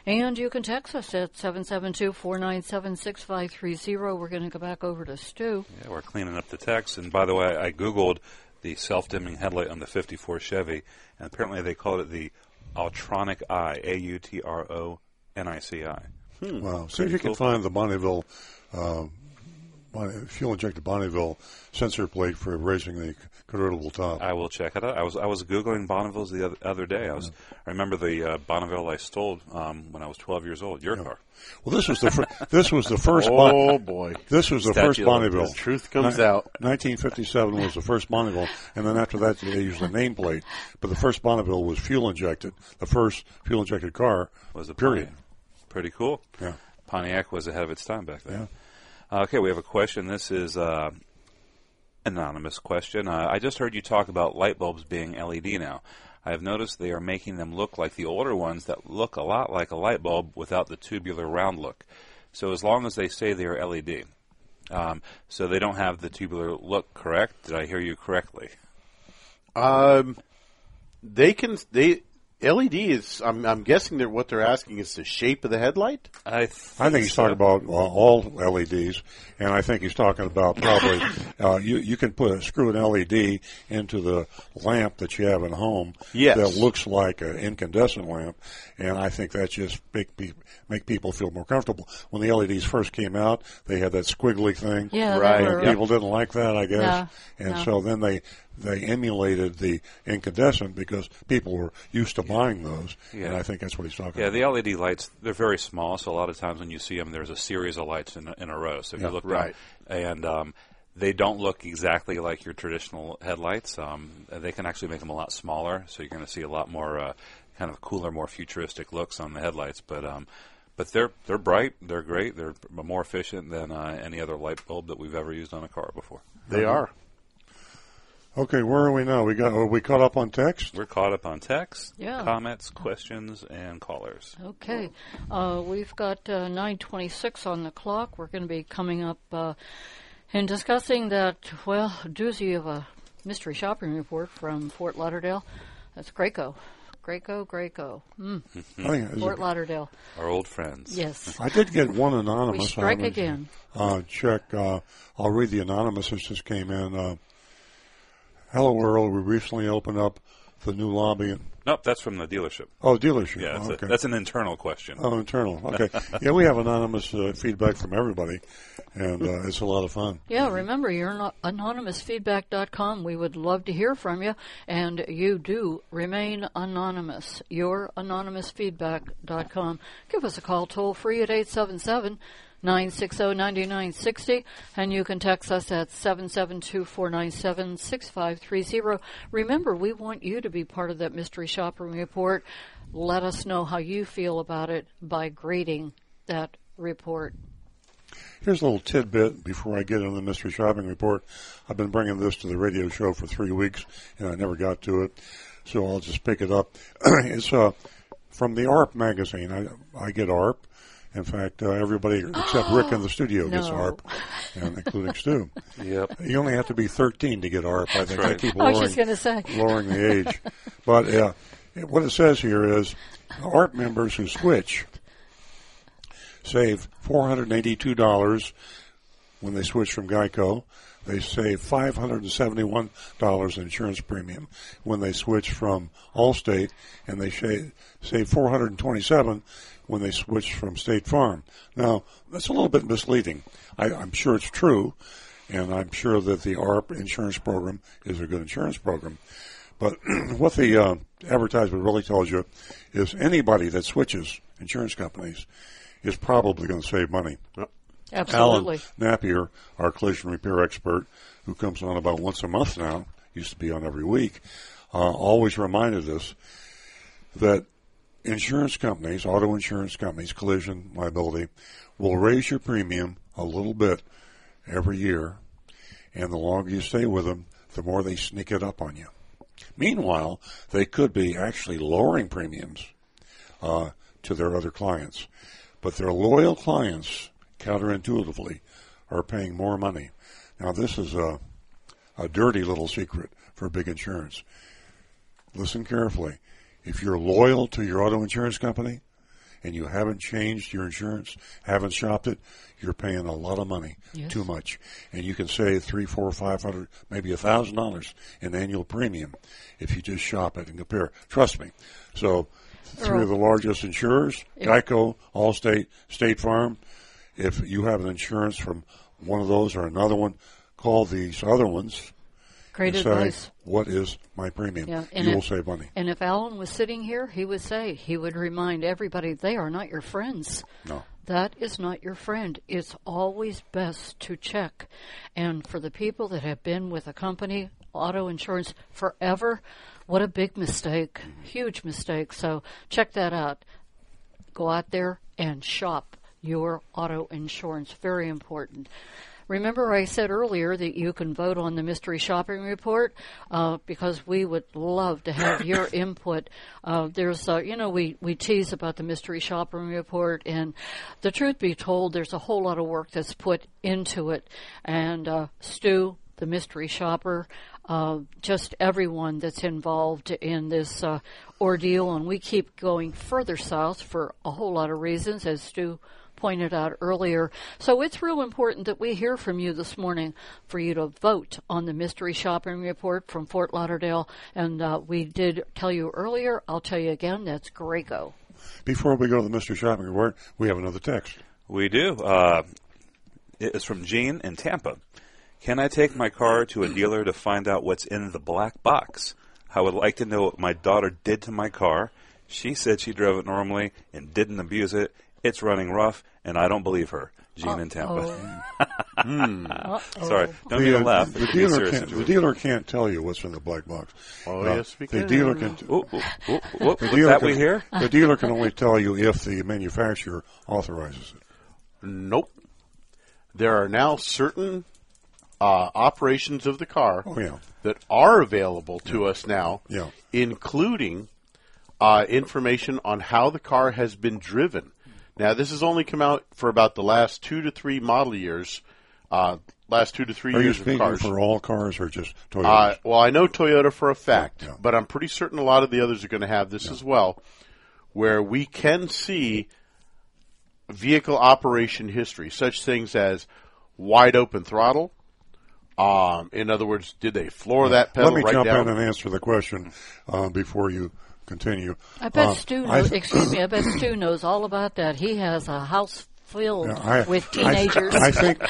And you can text us at 772-497-6530. We're going to go back over to Stu. Yeah, we're cleaning up the text. And by the way, I googled the self-dimming headlight on the '54 Chevy, and apparently they called it the Autronic Eye, A-U-T-R-O-N-I-C-I. Wow. See if you can find the Bonneville, uh, Bonne- fuel-injected Bonneville sensor plate for raising the convertible top. I will check it out. I was I was googling Bonneville's the other, other day. I was I remember the uh, Bonneville I stole um, when I was 12 years old. Your car. Well, this was the fir- this was the first. Oh, boy. This was the Statute first of Bonneville. limitations. Truth comes Ni- out. 1957 was the first Bonneville, and then after that they used a nameplate. But the first Bonneville was fuel injected. The first fuel injected car Was a period. Pontiac. Pretty cool. Yeah. Pontiac was ahead of its time back then. Okay, we have a question. This is uh, anonymous question. Uh, I just heard you talk about light bulbs being LED now. I have noticed they are making them look like the older ones that look a lot like a light bulb without the tubular round look. So as long as they say they are LED, um, so they don't have the tubular look. Correct? Did I hear you correctly? Um, they can they LED is. I'm, I'm guessing that what they're asking is the shape of the headlight. I think, I think he's talking about uh, all LEDs, and I think he's talking about probably uh, you you can put a, screw an LED into the lamp that you have at home Yes. that looks like an incandescent lamp, and I think that just make pe- make people feel more comfortable. When the LEDs first came out, they had that squiggly thing, Yeah, Right. were- and people didn't like that, I guess, No, and no. so then they they emulated the incandescent because people were used to buying those, and I think that's what he's talking Yeah, about. Yeah, the LED lights, they're very small, so a lot of times when you see them, there's a series of lights in a, in a row. So if Yeah, you look right. and um, they don't look exactly like your traditional headlights. Um, they can actually make them a lot smaller, so you're going to see a lot more uh, kind of cooler, more futuristic looks on the headlights. But um, but they're they're bright, they're great, they're more efficient than uh, any other light bulb that we've ever used on a car before. They are. Okay, where are we now? We got are we caught up on text? We're caught up on text, Yeah. comments, questions, and callers. Okay, uh, we've got uh, 9:26 on the clock. We're going to be coming up uh, and discussing that well doozy of a mystery shopping report from Fort Lauderdale. That's Grieco, Grieco, Grieco. Mm. I think Fort Lauderdale. Our old friends. Yes. I did get one anonymous. We strike again. Uh, check. Uh, I'll read the anonymous that just came in. Uh, Hello, World, We recently opened up the new lobby. In, Nope, that's from the dealership. oh, dealership. Yeah, that's, Oh, a- that's an internal question. Oh, internal. Okay. yeah, we have anonymous uh, feedback from everybody, and uh, it's a lot of fun. Yeah, remember, you're an- anonymousfeedback.com. We would love to hear from you, and you do remain anonymous. You're anonymousfeedback.com. Give us a call toll free at 877 960 9960, and you can text us at 772 497 6530. Remember, we want you to be part of that mystery shopping report. Let us know how you feel about it by grading that report. Here's a little tidbit before I get into the mystery shopping report. I've been bringing this to the radio show for three weeks, and I never got to it, so I'll just pick it up. it's uh, from the AARP magazine. I, I get AARP. In fact, uh, everybody except Rick in the studio gets No. AARP, and including Stu. Yep. You only have to be 13 to get AARP. I think I right. keep I was lowering, just gonna say. lowering the age. But uh, what it says here is AARP members who switch save $482 when they switch from Geico. They save $571 in insurance premium when they switch from Allstate, and they sha- save 427 when they switch from State Farm. Now, that's a little bit misleading. I, I'm sure it's true, and I'm sure that the AARP insurance program is a good insurance program. But what the uh, advertisement really tells you is anybody that switches insurance companies is probably going to save money. Absolutely. Alan Napier, our collision repair expert, who comes on about once a month now, used to be on every week, uh, always reminded us that insurance companies, auto insurance companies, collision liability, will raise your premium a little bit every year, and the longer you stay with them, the more they sneak it up on you. Meanwhile, they could be actually lowering premiums uh, to their other clients, but their loyal clients, counterintuitively, are paying more money. Now, this is a, a dirty little secret for big insurance. Listen carefully. If you're loyal to your auto insurance company and you haven't changed your insurance, haven't shopped it, you're paying a lot of money, Yes. too much, and you can save three, four, five hundred, maybe a thousand dollars in annual premium if you just shop it and compare. Trust me. So, three of the largest insurers: Geico, Allstate, State Farm. If you have an insurance from one of those or another one, call these other ones. Great and say, advice. What is my premium? Yeah, you will save money. And if Alan was sitting here, he would say, he would remind everybody, they are not your friends. No. That is not your friend. It's always best to check. And for the people that have been with a company, auto insurance, forever, what a big mistake. Mm-hmm. Huge mistake. So check that out. Go out there and shop your auto insurance. Very important. Remember, I said earlier that you can vote on the mystery shopping report uh, because we would love to have your input. Uh, there's, uh, you know, we we tease about the mystery shopping report, and the truth be told, there's a whole lot of work that's put into it. And uh, Stu, the mystery shopper, uh, just everyone that's involved in this uh, ordeal, and we keep going further south for a whole lot of reasons, as Stu pointed out earlier. So it's real important that we hear from you this morning for you to vote on the mystery shopping report from Fort Lauderdale. And uh, we did tell you earlier, I'll tell you again, that's Grieco. Before we go to the mystery shopping report, we have another text. We do. Uh, it is from Gene in Tampa. Can I take my car to a dealer to find out what's in the black box? I would like to know what my daughter did to my car. She said she drove it normally and didn't abuse it. It's running rough, and I don't believe her. Gene in Tampa. Hmm. Sorry, don't the, mean to uh, laugh. The dealer, can't, the dealer can't tell you what's in the black box. Oh, Uh, yes, we the can. dealer can. Ooh, ooh, ooh, ooh, the what's dealer that can, we hear? The dealer can only tell you if the manufacturer authorizes it. Nope. There are now certain uh, operations of the car Oh, yeah. that are available to us now, Yeah. including uh, information on how the car has been driven. Now, this has only come out for about the last two to three model years, uh, last two to three Are you years of cars. for all cars or just Toyota? Uh, well, I know Toyota for a fact, but I'm pretty certain a lot of the others are going to have this as well, where we can see vehicle operation history, such things as wide open throttle. Um, in other words, did they floor that pedal Let me right jump down? in and answer the question uh, before you continue. I bet Uh, Stu I knows, th- excuse me, I bet Stu knows all about that. He has a house filled Yeah, I- with I- teenagers. I, think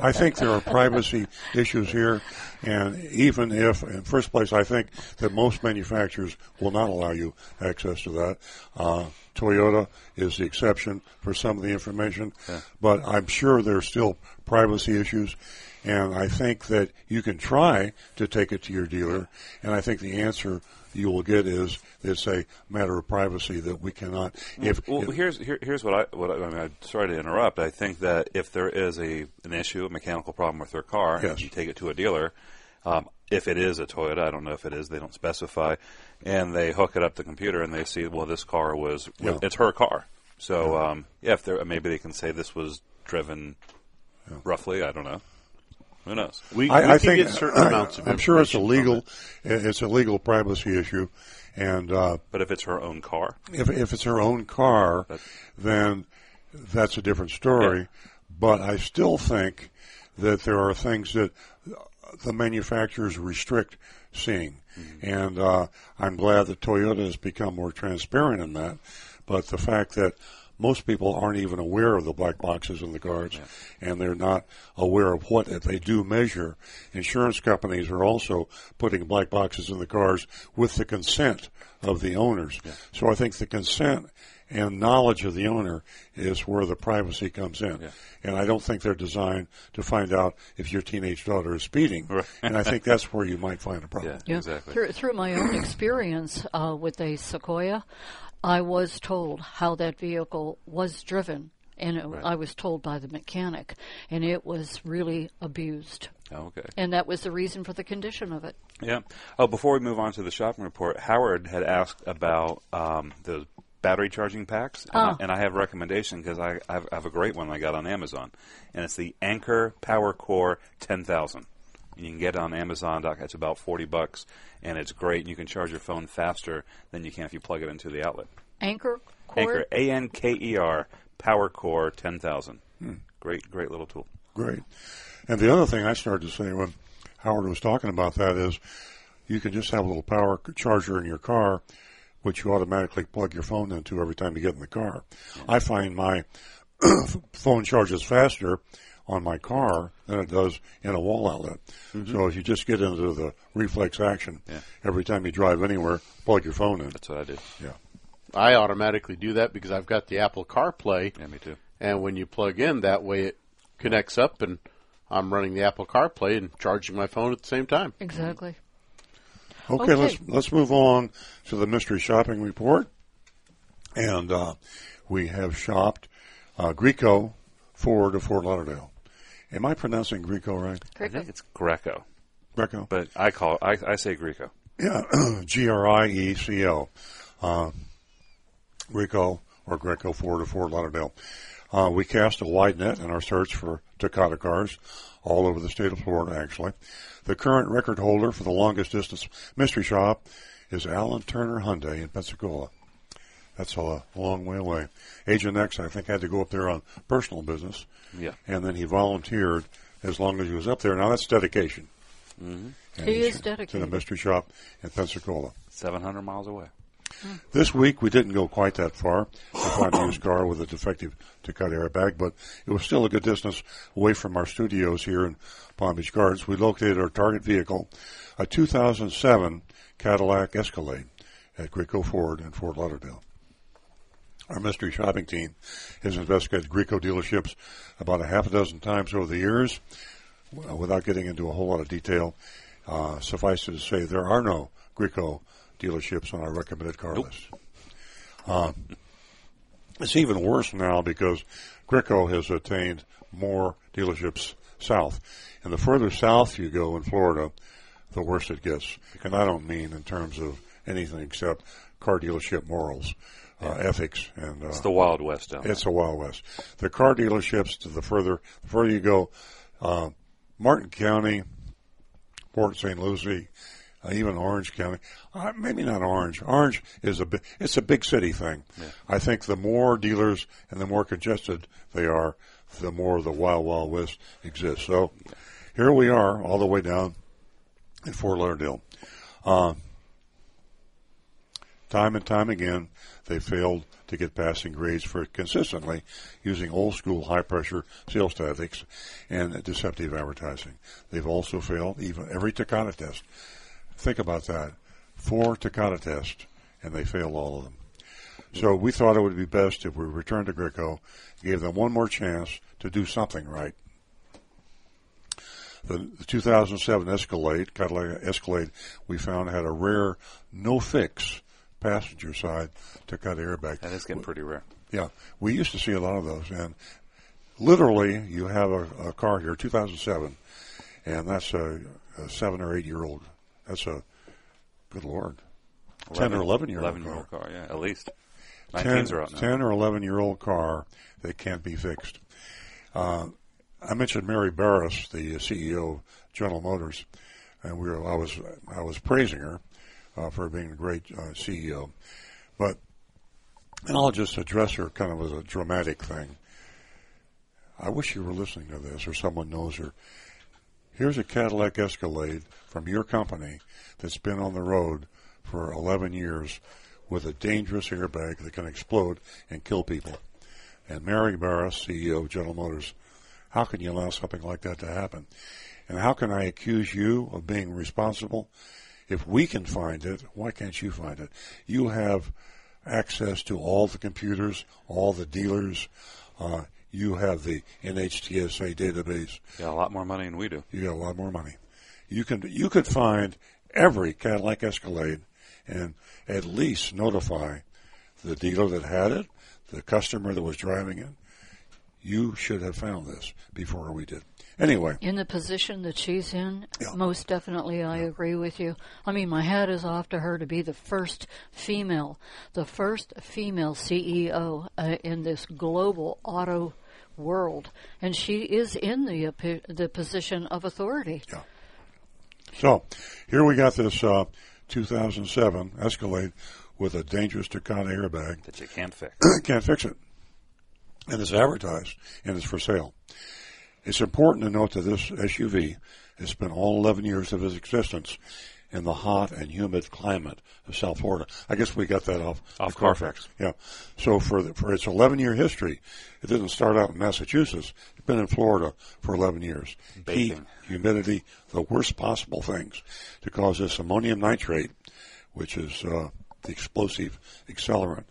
I think there are privacy issues here, and even if, in first place, I think that most manufacturers will not allow you access to that. Uh, Toyota is the exception for some of the information, but I'm sure there's still privacy issues. And I think that you can try to take it to your dealer, and I think the answer you will get is it's a matter of privacy that we cannot. If, well, if here's here, here's what I what I, I mean. I'm sorry to interrupt. I think that if there is a an issue, a mechanical problem with their car, Yes. and you take it to a dealer. Um, if it is a Toyota, I don't know if it is. They don't specify, and they hook it up to the computer and they see, well, this car was Yeah. it's her car. So um, yeah, if there maybe they can say this was driven roughly. I don't know. Who knows? I, I think I'm sure it's a legal, it's a legal privacy issue, and uh, But if it's her own car, if if it's her own car, then that's a different story. But I still think that there are things that the manufacturers restrict seeing, and uh, I'm glad that Toyota has become more transparent in that. But the fact that most people aren't even aware of the black boxes in the cars, and they're not aware of what they do measure. Insurance companies are also putting black boxes in the cars with the consent of the owners. So I think the consent and knowledge of the owner is where the privacy comes in. And I don't think they're designed to find out if your teenage daughter is speeding. and I think that's where you might find a problem. Yeah. Through, through my own experience uh, with a Sequoia, I was told how that vehicle was driven, and it, I was told by the mechanic, and it was really abused. Oh, okay. And that was the reason for the condition of it. Yeah. Oh, before we move on to the shopping report, Howard had asked about um, the battery charging packs, and, Ah. I, and I have a recommendation because I, I have a great one I got on Amazon, and it's the Anker Power Core 10,000. And you can get it on Amazon. It's about forty bucks, and it's great. And you can charge your phone faster than you can if you plug it into the outlet. Anker cord. Anker A N K E R Power Core 10,000. Hmm. Great, great little tool. Great. And the other thing I started to say when Howard was talking about that is you can just have a little power charger in your car, which you automatically plug your phone into every time you get in the car. I find my phone charges faster on my car than it does in a wall outlet. So if you just get into the reflex action, every time you drive anywhere, plug your phone in. That's what I do. Yeah. I automatically do that because I've got the Apple CarPlay. Yeah, me too. And when you plug in, that way it connects up, and I'm running the Apple CarPlay and charging my phone at the same time. Exactly. Okay, Okay. let's let's move on to the mystery shopping report. And uh, we have shopped Uh, Grieco Ford of Fort Lauderdale. Am I pronouncing Grieco right? I think it's Grieco. Grieco. But I call I, I say Grieco. Yeah, G R I E C O. Uh, Grieco or Grieco Ford of Fort Lauderdale. Uh, we cast a wide net in our search for Takata cars all over the state of Florida, actually. The current record holder for the longest distance mystery shop is Allen Turner Hyundai in Pensacola. That's a long way away. Agent X, I think, had to go up there on personal business. Yeah. And then he volunteered as long as he was up there. Now that's dedication. Mm-hmm. He he's is To dedicated. the mystery shop in Pensacola. 700 miles away. This week we didn't go quite that far to find a used car with a defective Takata airbag, but it was still a good distance away from our studios here in Palm Beach Gardens. We located our target vehicle, a 2007 Cadillac Escalade at Grieco Ford in Fort Lauderdale. Our mystery shopping team has investigated Grieco dealerships about a half a dozen times over the years. Without getting into a whole lot of detail, uh, suffice it to say there are no Grieco dealerships on our recommended car list. Uh, it's even worse now because Grieco has attained more dealerships south. And the further south you go in Florida, the worse it gets. And I don't mean in terms of anything except car dealership morals, uh, ethics, and uh, It's the Wild West down there. It's the Wild West. The car dealerships, to the further the further you go, uh, Martin County, Port St. Lucie, uh, even Orange County. Uh, maybe not Orange. Orange is a big, it's a big city thing. I think the more dealers and the more congested they are, the more the Wild Wild West exists. So here we are, all the way down in Fort Lauderdale. Time and time again, they failed to get passing grades for consistently using old school high pressure sales tactics and deceptive advertising. They've also failed even every Takata test. Think about that. Four Takata tests and they failed all of them. So we thought it would be best if we returned to Grieco, gave them one more chance to do something right. The, the 2007 Escalade, Cadillac Escalade, we found had a rare no fix passenger side Takata airbag. That is getting pretty rare. Yeah, we used to see a lot of those, and literally, you have a, a car here, 2007, and that's a, a seven or eight year old. That's a good lord, ten or eleven year old 11 year car. old car, yeah, at least. 10, 19s are out now. 10 or 11 year old car that can't be fixed. Uh, I mentioned Mary Barra, the CEO of General Motors, and we were, I was I was praising her uh, for being a great uh, CEO, but and I'll just address her kind of as a dramatic thing. I wish you were listening to this or someone knows her. Here's a Cadillac Escalade from your company that's been on the road for 11 years with a dangerous airbag that can explode and kill people. And Mary Barra, CEO of General Motors, how can you allow something like that to happen? And how can I accuse you of being responsible? If we can find it, why can't you find it? You have access to all the computers, all the dealers. Uh, you have the NHTSA database. Yeah, a lot more money than we do. You got a lot more money. You can you could find every Cadillac Escalade and at least notify the dealer that had it, the customer that was driving it. You should have found this before we did. Anyway, In the position that she's in, most definitely I agree with you. I mean, my hat is off to her to be the first female, the first female CEO uh, in this global auto world, and she is in the uh, the position of authority. Yeah. so here we got this uh, 2007 Escalade with a dangerous Takata airbag that you can't fix. can't fix it, and it's advertised and it's for sale. It's important to note that this SUV has spent all 11 years of its existence in the hot and humid climate of South Florida. I guess we got that off, Off Carfax. Yeah. So for the, for its 11 year history, it didn't start out in Massachusetts. It's been in Florida for 11 years. Baking. Heat, humidity, the worst possible things to cause this ammonium nitrate, which is uh, the explosive accelerant,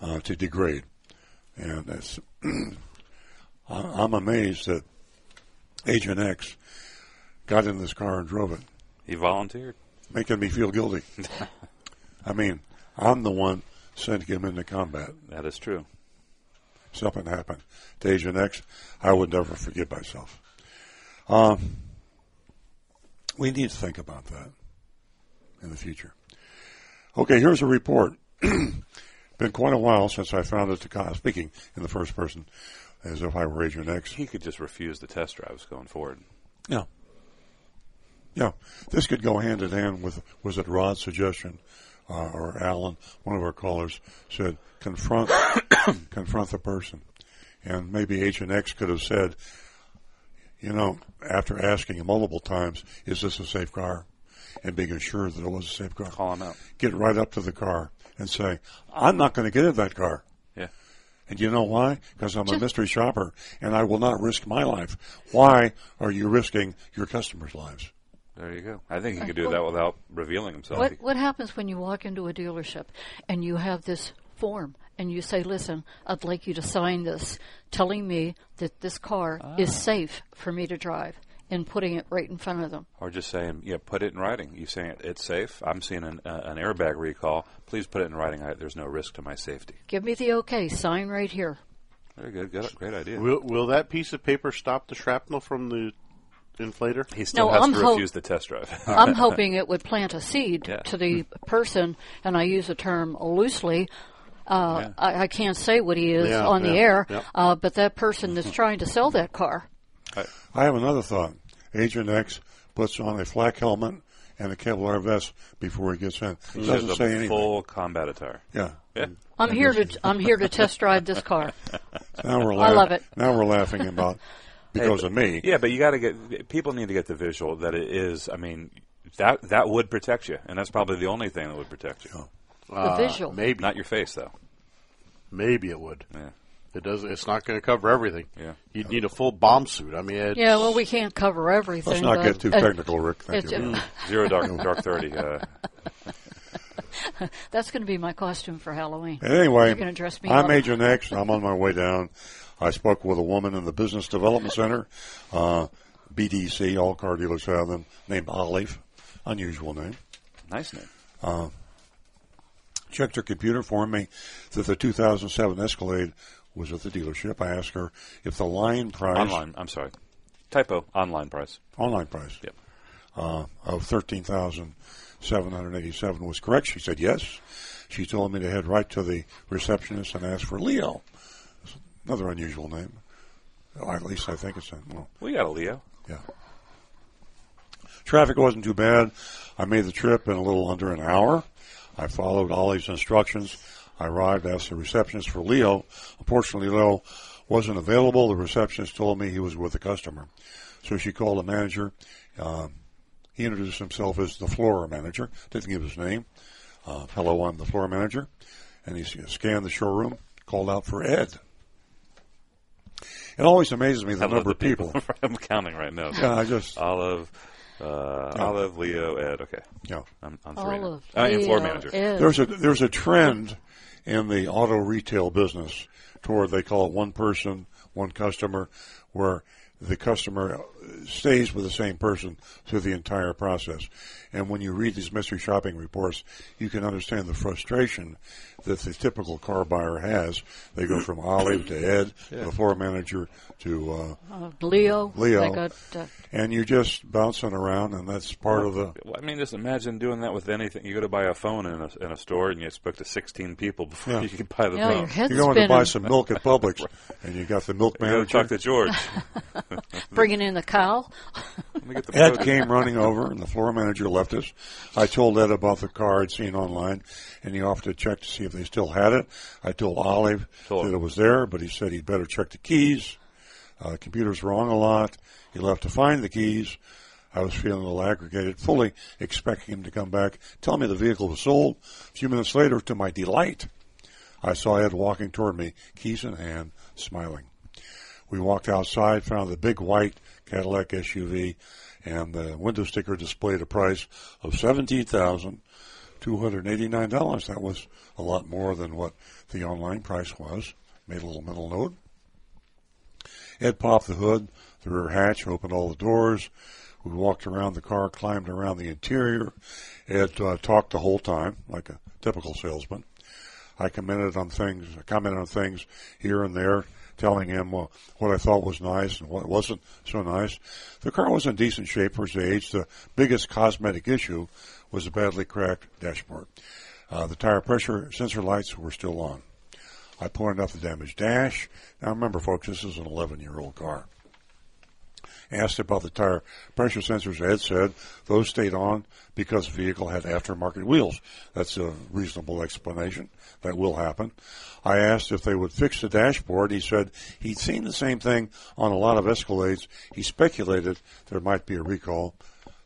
uh, to degrade. And that's I'm amazed that Agent X got in this car and drove it. He volunteered. Making me feel guilty. I mean, I'm the one sending him into combat. That is true. something happened to Agent X, I would never forgive myself. Um, we need to think about that in the future. Okay, here's a report. Been quite a while since I found it to speaking in the first person, as if I were Agent X. He could just refuse the test drives going forward. Yeah. Yeah, this could go hand in hand with was it Rod's suggestion uh, or Alan, one of our callers said confront confront the person, and maybe Agent X could have said, you know, after asking him multiple times, is this a safe car, and being assured that it was a safe car, call him out, get right up to the car and say, I'm not going to get in that car. Yeah. And you know why? Because I'm a mystery shopper and I will not risk my life. Why are you risking your customers' lives? There you go. I think he could do that without revealing himself. What what happens when you walk into a dealership and you have this form and you say, "Listen, I'd like you to sign this, telling me that this car Ah. is safe for me to drive," and putting it right in front of them. Or just saying, yeah, put it in writing. You saying it's safe. I'm seeing an, uh, an airbag recall. Please put it in writing. I, there's no risk to my safety. Give me the okay. Sign right here. Very good. good great idea. Will, will that piece of paper stop the shrapnel from the inflator? He still No, has I'm to ho- the test drive. I'm hoping it would plant a seed Yeah. to the person, and I use the term loosely. Uh, Yeah. I, I can't say what he is Yeah, on the air, yeah. uh, but that person that's trying to sell that car. I have another thought. Agent X puts on a flak helmet and a Kevlar vest before he gets in. He Doesn't has a say anything. full combat attire. Yeah. Yeah. I'm here to I'm here to test drive this car. Now we're I laugh- love it. Now we're laughing about because Hey, of me. Yeah, but you got to get people need to get the visual that it is. I mean, that that would protect you, and that's probably the only thing that would protect you. Uh, visual. maybe not your face though. Maybe it would. Yeah. It does. It's not going to cover everything. Yeah. You'd need a full bomb suit. I mean, it's, Yeah, well, we can't cover everything. Let's not get too technical, Rick. Thank you. Mm. Zero dark dark thirty. Uh, That's going to be my costume for Halloween. Anyway, You're going to dress me I'm up. Agent X. I'm on my way down. I spoke with a woman in the Business Development Center, uh, BDC. All car dealers have them. Named Olive, unusual name. nice name. Uh, checked her computer for me that the 2007 Escalade was at the dealership. I asked her if the line price Online. I'm sorry. Typo. Online price. online price Yep. uh, of thirteen thousand seven hundred eighty-seven was correct. She said yes. She told me to head right to the receptionist and ask for Leo. Another unusual name. Well, at least I think it's a well. We got a Leo. Yeah. Traffic wasn't too bad. I made the trip in a little under an hour. I followed Ollie's instructions. I arrived, asked the receptionist for Leo. Unfortunately, Leo wasn't available. The receptionist told me he was with a customer. So she called the manager. Um, he introduced himself as the floor manager. Didn't give his name. Uh, hello, I'm the floor manager. And he scanned the showroom, called out for Ed. It always amazes me the I number the of people. I'm counting right now. Yeah, I just- Olive, uh, Olive, Leo, Ed. Okay. Yeah. I'm, I'm three. now. Olive, Uh, and floor manager. Ed. There's a there's a trend in the auto retail business toward they call it one person, one customer, where the customer stays with the same person through the entire process. And when you read these mystery shopping reports, you can understand the frustration that the typical car buyer has. They go from Olive to Ed, to Yeah. the floor manager to uh, Uh, Leo. Leo, They got, uh, and you're just bouncing around, and that's part of the Well, I mean, just imagine doing that with anything. You go to buy a phone in a, in a store and you spoke to 16 people before Yeah. you can buy the Yeah, phone. your head's You're going to buy some milk at Publix, and you got the milk You gotta manager. talk to George. bringing in the cow. Let me get the Ed produce. came running over, and the floor manager left us. I told Ed about the car I'd seen online, and he offered to check to see if they still had it. I told Olive Told that him. it was there, but he said he'd better check the keys. Uh, computer's wrong a lot. He left to find the keys. I was feeling a little aggravated, fully expecting him to come back, tell me the vehicle was sold. A few minutes later, to my delight, I saw Ed walking toward me, keys in hand, smiling. We walked outside, found the big white Cadillac SUV, and the window sticker displayed a price of seventeen thousand two hundred eighty-nine dollars. That was a lot more than what the online price was. Made a little mental note. Ed popped the hood, the rear hatch, opened all the doors. We walked around the car, climbed around the interior. Ed uh, talked the whole time, like a typical salesman. I commented on things, commented on things here and there, telling him what I thought was nice and what wasn't so nice. The car was in decent shape for its age. The biggest cosmetic issue was a badly cracked dashboard. Uh, the tire pressure sensor lights were still on. I pointed out the damaged dash. Now remember, folks, this is an 11 year old car. Asked about the tire pressure sensors, Ed said those stayed on because the vehicle had aftermarket wheels. That's a reasonable explanation. That will happen. I asked if they would fix the dashboard. He said he'd seen the same thing on a lot of Escalades. He speculated there might be a recall.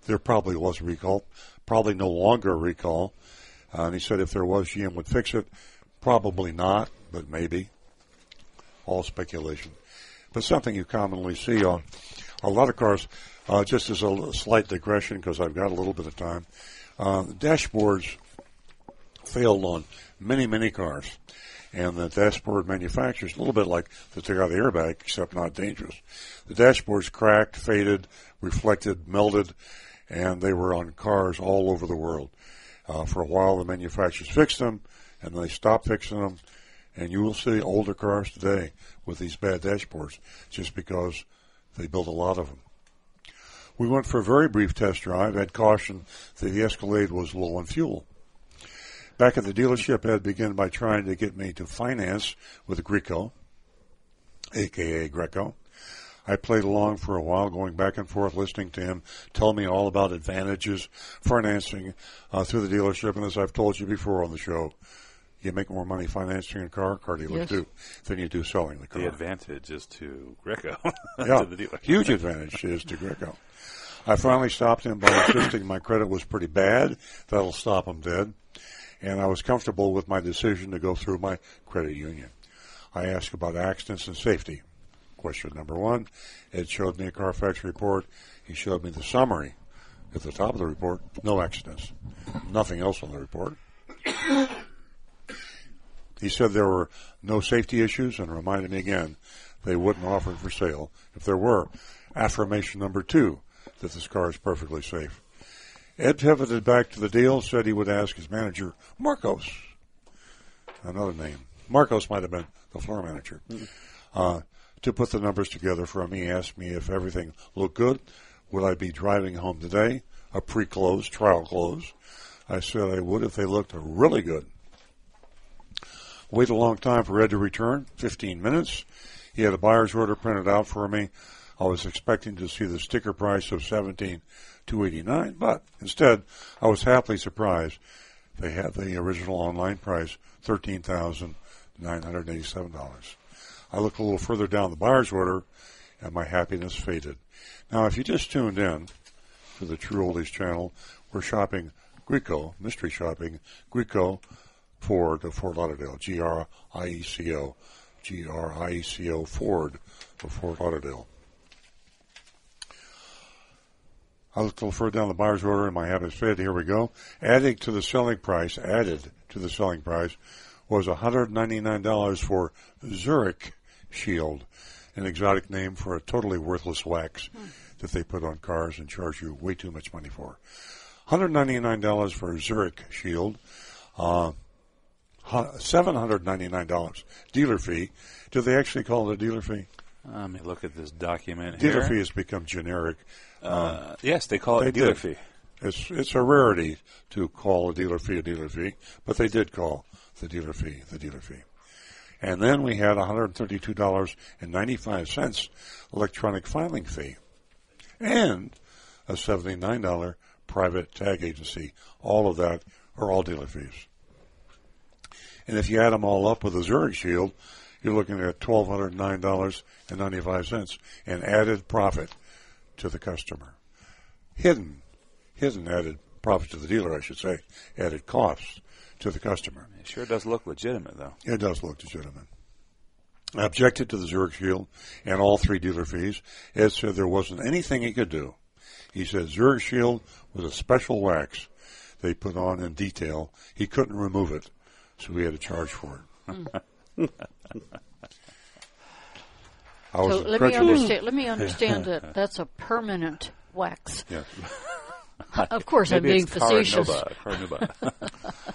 There probably was a recall. Probably no longer a recall. Uh, and he said if there was, GM would fix it. Probably not, but maybe. All speculation. But something you commonly see on a lot of cars, uh, just as a slight digression, because I've got a little bit of time, uh, dashboards failed on many, many cars. And the dashboard manufacturers, a little bit like the Takata airbag, except not dangerous. The dashboards cracked, faded, reflected, melted, and they were on cars all over the world. Uh, for a while, the manufacturers fixed them, and they stopped fixing them. And you will see older cars today with these bad dashboards just because they built a lot of them. We went for a very brief test drive. Ed cautioned that the Escalade was low on fuel. Back at the dealership, Ed began by trying to get me to finance with Grieco, aka Grieco. I played along for a while, going back and forth, listening to him tell me all about advantages financing uh, through the dealership. And as I've told you before on the show, you make more money financing a car, car dealer Yes. too, than you do selling the car. The advantage is to Grieco. yeah, to the huge advantage is to Grieco. I finally stopped him by insisting my credit was pretty bad. That'll stop him dead. And I was comfortable with my decision to go through my credit union. I asked about accidents and safety. Question number one. Ed showed me a Carfax report. He showed me the summary at the top of the report. No accidents. Nothing else on the report. He said there were no safety issues and reminded me again they wouldn't offer it for sale if there were. Affirmation number two that this car is perfectly safe. Ed pivoted back to the deal, said he would ask his manager, Marcos, another name. Marcos might have been the floor manager, uh, to put the numbers together for him. He asked me if everything looked good. Would I be driving home today? A pre-close, trial close. I said I would if they looked really good. Wait a long time for Ed to return, 15 minutes. He had a buyer's order printed out for me. I was expecting to see the sticker price of 17289, but instead I was happily surprised. They had the original online price, $13,987. I looked a little further down the buyer's order and my happiness faded. Now, if you just tuned in to the True Oldies channel, we're shopping Grieco, mystery shopping, Grieco Ford of Fort Lauderdale, G-R-I-E-C-O, G-R-I-E-C-O Ford of Fort Lauderdale. I looked a little further down the buyer's order and my habits fit. Here we go. Adding to the selling price, added to the selling price, was $199 for Zurich Shield, an exotic name for a totally worthless wax that they put on cars and charge you way too much money for. $199 for Zurich Shield. Uh, $799 dealer fee. Do they actually call it a dealer fee? Let me look at this document Dealer here. fee has become generic. Uh, yes, they call it a dealer did. fee. It's it's a rarity to call a dealer fee a dealer fee, but they did call the dealer fee the dealer fee. And then we had $132.95 electronic filing fee and a $79 private tag agency. All of that are all dealer fees. And if you add them all up with the Zurich Shield, you're looking at $1,209.95 in added profit to the customer. Hidden, hidden added profit to the dealer, I should say, added costs to the customer. It sure does look legitimate, though. It does look legitimate. I objected to the Zurich Shield and all three dealer fees. Ed said there wasn't anything he could do. He said Zurich Shield was a special wax they put on in detail. He couldn't remove it, so we had to charge for it. Hmm. Was so let me understand. Let me understand that that's a permanent wax. Yes. of course, I'm Maybe being it's Cara facetious. Nova, carnauba.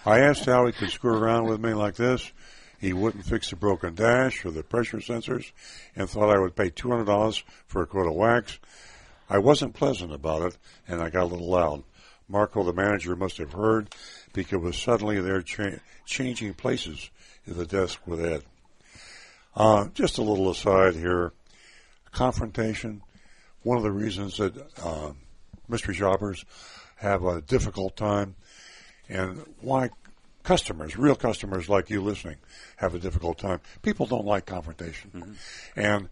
I asked how he could screw around with me like this. He wouldn't fix the broken dash or the pressure sensors and thought I would pay $200 for a coat of wax. I wasn't pleasant about it and I got a little loud. Marco, the manager, must have heard because suddenly they're cha- changing places at the desk with Ed. Uh, just a little aside here. Confrontation. One of the reasons that uh, mystery shoppers have a difficult time and why customers, real customers like you listening, have a difficult time. People don't like confrontation. Mm-hmm. And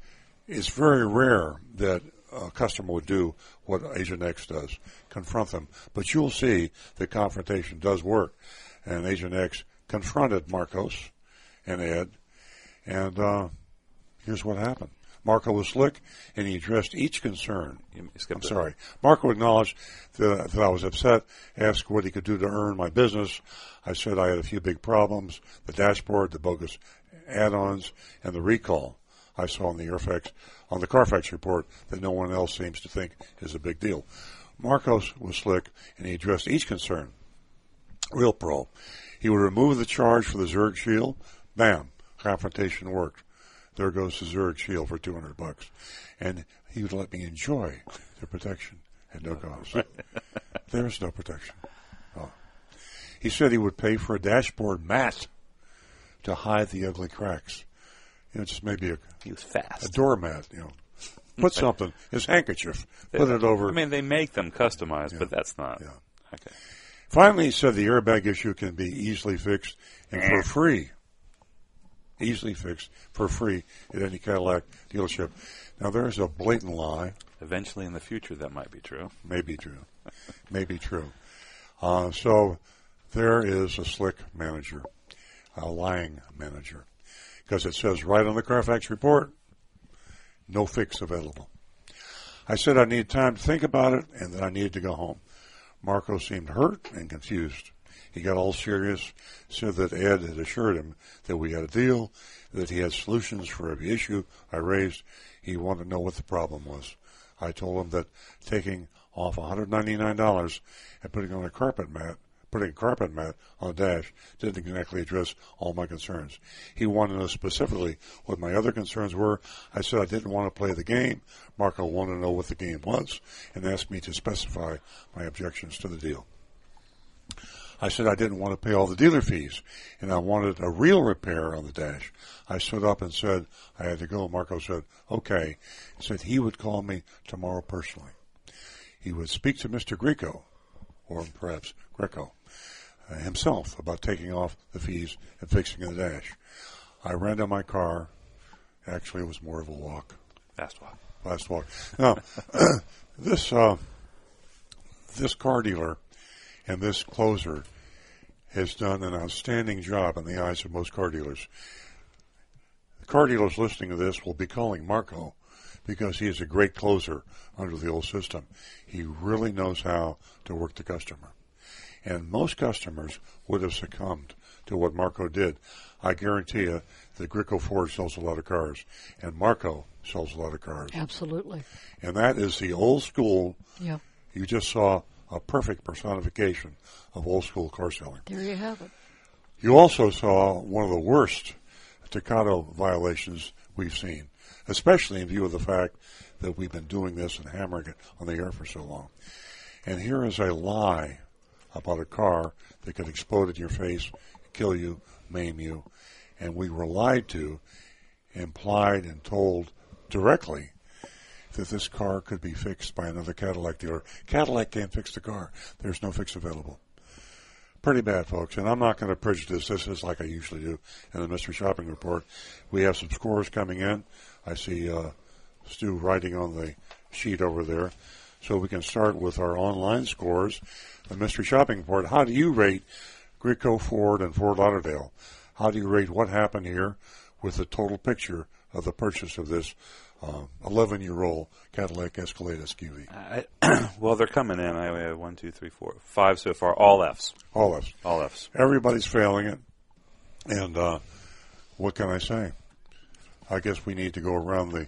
it's very rare that a customer would do what Agent X does, confront them. But you'll see that confrontation does work. And Agent X confronted Marcos and Ed, and uh, here's what happened. Marco was slick, and he addressed each concern. I'm sorry. Marco acknowledged that, that I was upset, asked what he could do to earn my business. I said I had a few big problems, the dashboard, the bogus add-ons, and the recall I saw on the Airfax, on the Carfax report that no one else seems to think is a big deal. Marcos was slick, and he addressed each concern. Real pro. He would remove the charge for the Zurich shield. Bam. Confrontation worked. There goes the Zurich shield for 200 bucks. And he would let me enjoy the protection at no cost. There's no protection. Oh. He said he would pay for a dashboard mat to hide the ugly cracks. You know, just maybe a, he was fast. a doormat, you know. Put something, his handkerchief, they, put it over. I mean, they make them customized, but that's not. Okay. Finally, he said the airbag issue can be easily fixed and for free. Easily fixed for free at any Cadillac dealership. Now, there's a blatant lie. Eventually, in the future, that might be true. Maybe true. Maybe true. Uh, so, there is a slick manager, a lying manager. Because it says right on the Carfax report, no fix available. I said I needed time to think about it and that I needed to go home. Marco seemed hurt and confused. He got all serious, said that Ed had assured him that we had a deal, that he had solutions for every issue I raised. He wanted to know what the problem was. I told him that taking off $199 and putting on a carpet mat, putting carpet mat on dash didn't exactly address all my concerns. He wanted to know specifically what my other concerns were. I said I didn't want to play the game. Marco wanted to know what the game was and asked me to specify my objections to the deal. I said I didn't want to pay all the dealer fees, and I wanted a real repair on the dash. I stood up and said I had to go. Marco said, okay. He said he would call me tomorrow personally. He would speak to Mr. Grieco, or perhaps Grieco, uh, himself about taking off the fees and fixing the dash. I ran to my car. Actually, it was more of a walk. Fast walk. Fast walk. Now, this uh, this car dealer and this closer has done an outstanding job in the eyes of most car dealers. The car dealers listening to this will be calling Marco because he is a great closer under the old system. He really knows how to work the customer. And most customers would have succumbed to what Marco did. I guarantee you that Grieco Ford sells a lot of cars, and Marco sells a lot of cars. Absolutely. And that is the old school. Yeah. You just saw a perfect personification of old school car selling. There you have it. You also saw one of the worst Takata violations we've seen, especially in view of the fact that we've been doing this and hammering it on the air for so long. And here is a lie about a car that could explode in your face, kill you, maim you, and we were lied to, implied, and told directly that this car could be fixed by another Cadillac dealer. Cadillac can't fix the car. There's no fix available. Pretty bad, folks. And I'm not going to prejudice this as like I usually do in the mystery shopping report. We have some scores coming in. I see uh, Stu writing on the sheet over there. So we can start with our online scores. The mystery shopping report. How do you rate Grieco Ford and Fort Lauderdale? How do you rate what happened here with the total picture of the purchase of this 11 year old Cadillac Escalade SQV? I, well, they're coming in. I have one, two, three, four, five so far. All Fs. All Fs. All Fs. Everybody's failing it. And uh, what can I say? I guess we need to go around the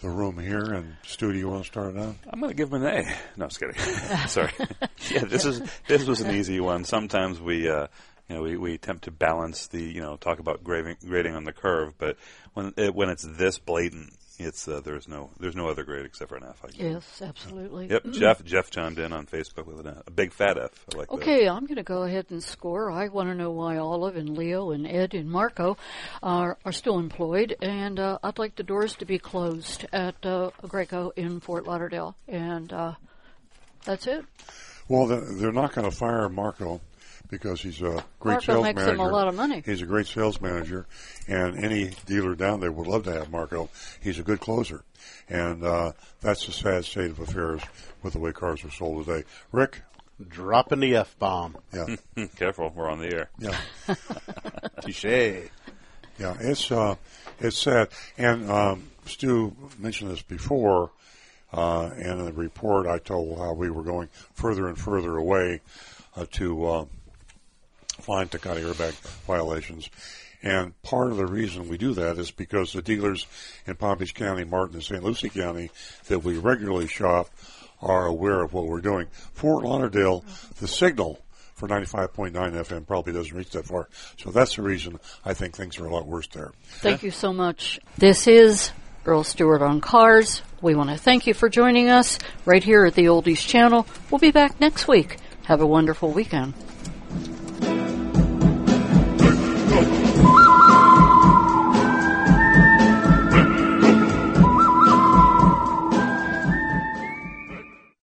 the room here and studio want to start out? I'm going to give him an A. No, I'm just kidding. Sorry. yeah, this is this was an easy one. Sometimes we uh, You know, we, we attempt to balance the, you know, talk about grading, grading on the curve, but when it, when it's this blatant, it's uh, there's no there's no other grade except for an F. I guess. Yes, absolutely. Yep, Jeff Jeff chimed in on Facebook with an, a big fat F. I like that. Okay, I'm going to go ahead and score. I want to know why Olive and Leo and Ed and Marco are, are still employed, and uh, I'd like the doors to be closed at uh, Grieco in Fort Lauderdale, and uh, that's it. Well, they're they're not going to fire Marco because he's a great Marco sales makes manager. him a lot of money. He's a great sales manager, and any dealer down there would love to have Marco. He's a good closer, and uh, that's the sad state of affairs with the way cars are sold today. Rick, dropping the f bomb. Yeah, careful, we're on the air. Yeah, touche. Yeah, it's uh, it's sad. And um, Stu mentioned this before, uh, and in the report I told how we were going further and further away uh, to uh, find Takata airbag violations. And part of the reason we do that is because the dealers in Palm Beach County, Martin, and St. Lucie County that we regularly shop are aware of what we're doing. Fort Lauderdale, the signal for 95.9 FM probably doesn't reach that far. So that's the reason I think things are a lot worse there. Thank you so much. This is Earl Stewart on Cars. We want to thank you for joining us right here at the Oldies channel. We'll be back next week. Have a wonderful weekend. Thank you.